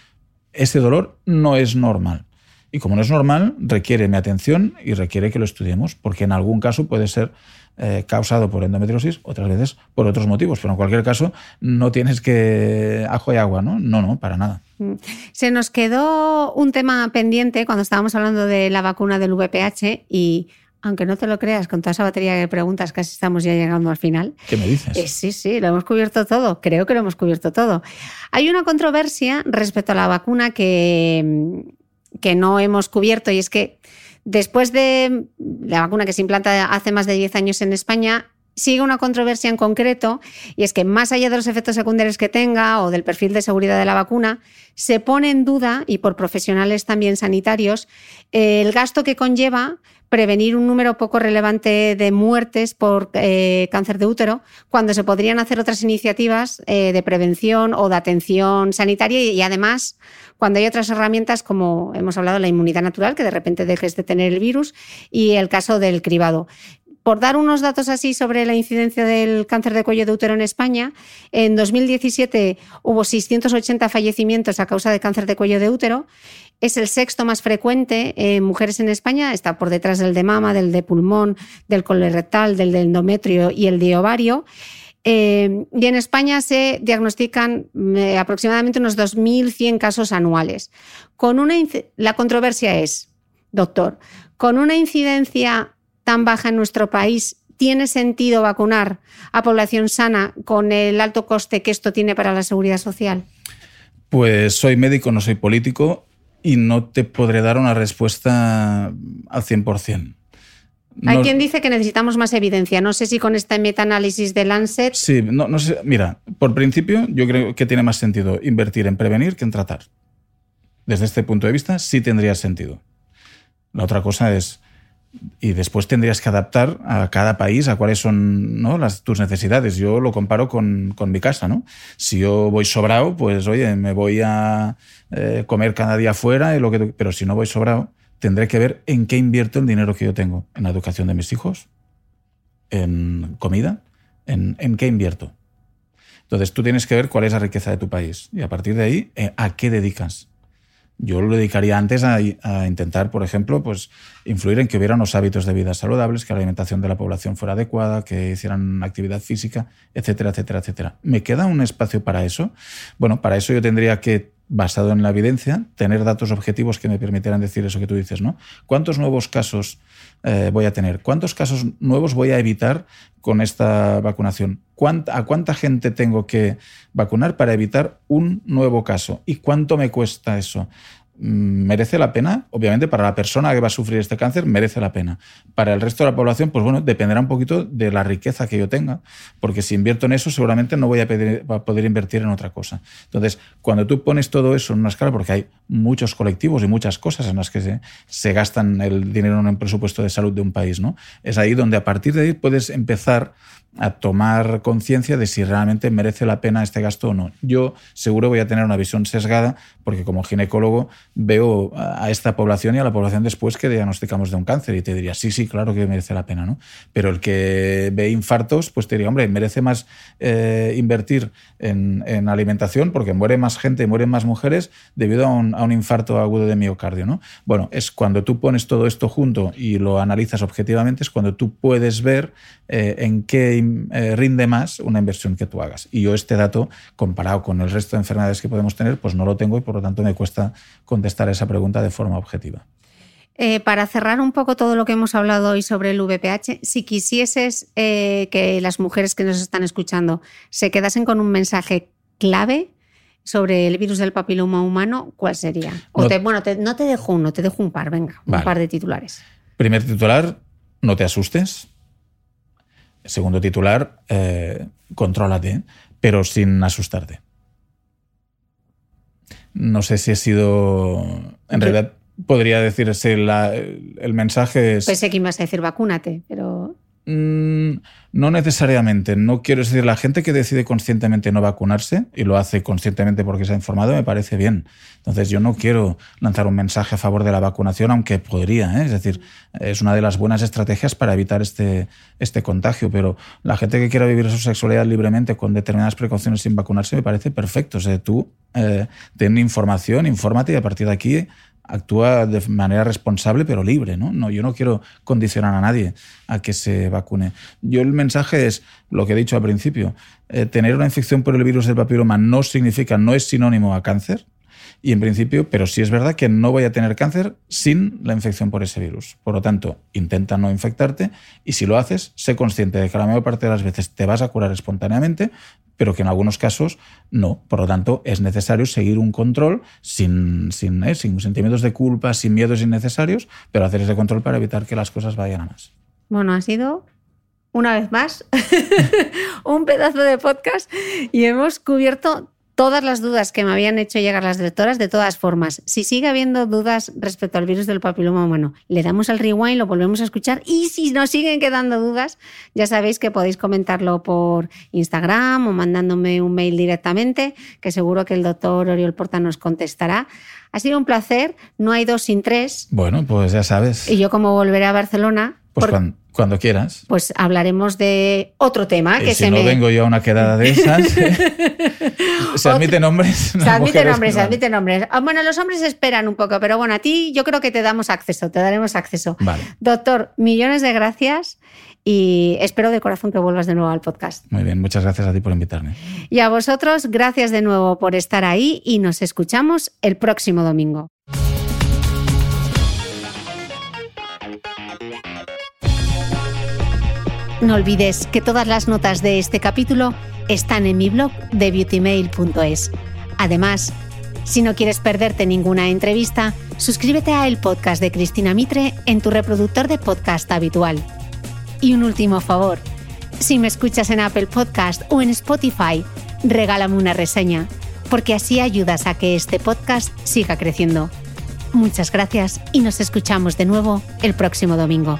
ese dolor no es normal. Y como no es normal, requiere mi atención y requiere que lo estudiemos, porque en algún caso puede ser eh, causado por endometriosis, otras veces por otros motivos. Pero en cualquier caso, no tienes que ajo y agua, ¿no? No, no, para nada. Mm. Se nos quedó un tema pendiente cuando estábamos hablando de la vacuna del VPH y aunque no te lo creas, con toda esa batería de preguntas casi estamos ya llegando al final. ¿Qué me dices? Eh, sí, sí, lo hemos cubierto todo. Creo que lo hemos cubierto todo. Hay una controversia respecto a la vacuna que, que no hemos cubierto y es que Después de la vacuna que se implanta hace más de 10 años en España, sigue una controversia en concreto y es que más allá de los efectos secundarios que tenga o del perfil de seguridad de la vacuna, se pone en duda, y por profesionales también sanitarios, el gasto que conlleva prevenir un número poco relevante de muertes por eh, cáncer de útero, cuando se podrían hacer otras iniciativas eh, de prevención o de atención sanitaria y, además cuando hay otras herramientas como hemos hablado la inmunidad natural, que de repente dejes de tener el virus, y el caso del cribado por dar unos datos así sobre la incidencia del cáncer de cuello de útero en España, en 2017 hubo 680 fallecimientos a causa de cáncer de cuello de útero. Es el sexto más frecuente en mujeres en España, está por detrás del de mama, del de pulmón, del colorectal, del de endometrio y el de ovario. Eh, y en España se diagnostican eh, aproximadamente unos 2.100 casos anuales. Con una, la controversia es, doctor, con una incidencia tan baja en nuestro país, ¿tiene sentido vacunar a población sana con el alto coste que esto tiene para la seguridad social? Pues soy médico, no soy político y no te podré dar una respuesta al 100%. Hay No- quien dice que necesitamos más evidencia. No sé si con este metaanálisis de Lancet. Sí, no, no sé. Mira, por principio, yo creo que tiene más sentido invertir en prevenir que en tratar. Desde este punto de vista, sí tendría sentido. La otra cosa es. Y después tendrías que adaptar a cada país a cuáles son ¿no? las, tus necesidades. Yo lo comparo con, con mi casa, ¿no? Si yo voy sobrado, pues oye, me voy a eh, comer cada día fuera, lo que, pero si no voy sobrado, tendré que ver en qué invierto el dinero que yo tengo. En la educación de mis hijos, en comida, en, en qué invierto. Entonces tú tienes que ver cuál es la riqueza de tu país y a partir de ahí, eh, ¿a qué dedicas? Yo lo dedicaría antes a, intentar, por ejemplo, pues influir en que hubiera unos hábitos de vida saludables, que la alimentación de la población fuera adecuada, que hicieran actividad física, etcétera, etcétera, etcétera. ¿Me queda un espacio para eso? Bueno, para eso yo tendría que, basado en la evidencia, tener datos objetivos que me permitieran decir eso que tú dices, ¿no? ¿Cuántos nuevos casos eh, voy a tener? ¿Cuántos casos nuevos voy a evitar con esta vacunación? ¿Cuánta- ¿A cuánta gente tengo que vacunar para evitar un nuevo caso? ¿Y cuánto me cuesta eso? Mm, ¿Merece la pena? Obviamente para la persona que va a sufrir este cáncer merece la pena. Para el resto de la población, pues bueno, dependerá un poquito de la riqueza que yo tenga, porque si invierto en eso seguramente no voy a poder invertir en otra cosa. Entonces, cuando tú pones todo eso en una escala, porque hay muchos colectivos y muchas cosas en las que se, se gastan el dinero en un presupuesto de salud de un país, ¿no? Es ahí donde a partir de ahí puedes empezar a tomar conciencia de si realmente merece la pena este gasto o no. Yo seguro voy a tener una visión sesgada porque como ginecólogo veo a esta población y a la población después que diagnosticamos de un cáncer y te diría, sí, sí, claro que merece la pena, ¿no? Pero el que ve infartos, pues te diría, hombre, merece más eh, invertir en, en alimentación porque muere más gente, mueren más mujeres debido a un, infarto agudo de miocardio, ¿no? Bueno, es cuando tú pones todo esto junto y lo analizas objetivamente, es cuando tú puedes ver eh, en qué rinde más una inversión que tú hagas. Y yo este dato, comparado con el resto de enfermedades que podemos tener, pues no lo tengo y por lo tanto me cuesta contestar esa pregunta de forma objetiva. Eh, para cerrar un poco todo lo que hemos hablado hoy sobre el VPH, si quisieses eh, que las mujeres que nos están escuchando se quedasen con un mensaje clave sobre el virus del papiloma humano, ¿cuál sería? O No- te- bueno, te- no te dejo uno, te dejo un par, venga, un par de titulares. Primer titular, no te asustes. Segundo titular, eh, contrólate, pero sin asustarte. No sé si he sido. En realidad, podría decirse la- el mensaje es. Pensé que ibas a decir vacúnate, pero no necesariamente. No quiero decir, la gente que decide conscientemente no vacunarse y lo hace conscientemente porque se ha informado, me parece bien. Entonces, yo no quiero lanzar un mensaje a favor de la vacunación, aunque podría. ¿eh? Es decir, es una de las buenas estrategias para evitar este, este contagio. Pero la gente que quiera vivir su sexualidad libremente con determinadas precauciones sin vacunarse, me parece perfecto. O sea, tú eh, ten información, infórmate y a partir de aquí actúa de manera responsable pero libre, ¿no? ¿no? Yo no quiero condicionar a nadie a que se vacune. Yo el mensaje es lo que he dicho al principio. eh, tener una infección por el virus del papiloma no significa, no es sinónimo a cáncer. Y en principio, pero sí es verdad que no voy a tener cáncer sin la infección por ese virus. Por lo tanto, intenta no infectarte y si lo haces, sé consciente de que la mayor parte de las veces te vas a curar espontáneamente, pero que en algunos casos no. Por lo tanto, es necesario seguir un control sin, sin, eh, sin sentimientos de culpa, sin miedos innecesarios, pero hacer ese control para evitar que las cosas vayan a más. bueno, ha sido una vez más un pedazo de podcast y hemos cubierto todas las dudas que me habían hecho llegar las lectoras de todas formas. Si sigue habiendo dudas respecto al virus del papiloma humano, le damos al rewind, lo volvemos a escuchar y si nos siguen quedando dudas, ya sabéis que podéis comentarlo por Instagram o mandándome un mail directamente, que seguro que el doctor Oriol Porta nos contestará. Ha sido un placer, no hay dos sin tres. Bueno, pues ya sabes. Y yo como volveré a Barcelona, Pues por- cuan- cuando, quieras. pues hablaremos de otro tema Y que si se no me... vengo yo a una quedada de esas, se admiten hombres. Se mujeres, nombres, se vale. admiten nombres. Bueno, los hombres esperan un poco, pero bueno, a ti yo creo que te damos acceso, te daremos acceso. Vale, Doctor, millones de gracias y espero de corazón que vuelvas de nuevo al podcast. muy bien. Muchas gracias a ti por invitarme. Y a vosotros, gracias de nuevo por estar ahí y nos escuchamos el próximo domingo. No olvides que todas las notas de este capítulo están en mi blog de beautymail.es. Además, Si no quieres perderte ninguna entrevista, suscríbete a el podcast de Cristina Mitre en tu reproductor de podcast habitual. Y un último favor, si me escuchas en Apple Podcast o en Spotify, regálame una reseña, porque así ayudas a que este podcast siga creciendo. Muchas gracias y nos escuchamos de nuevo el próximo domingo.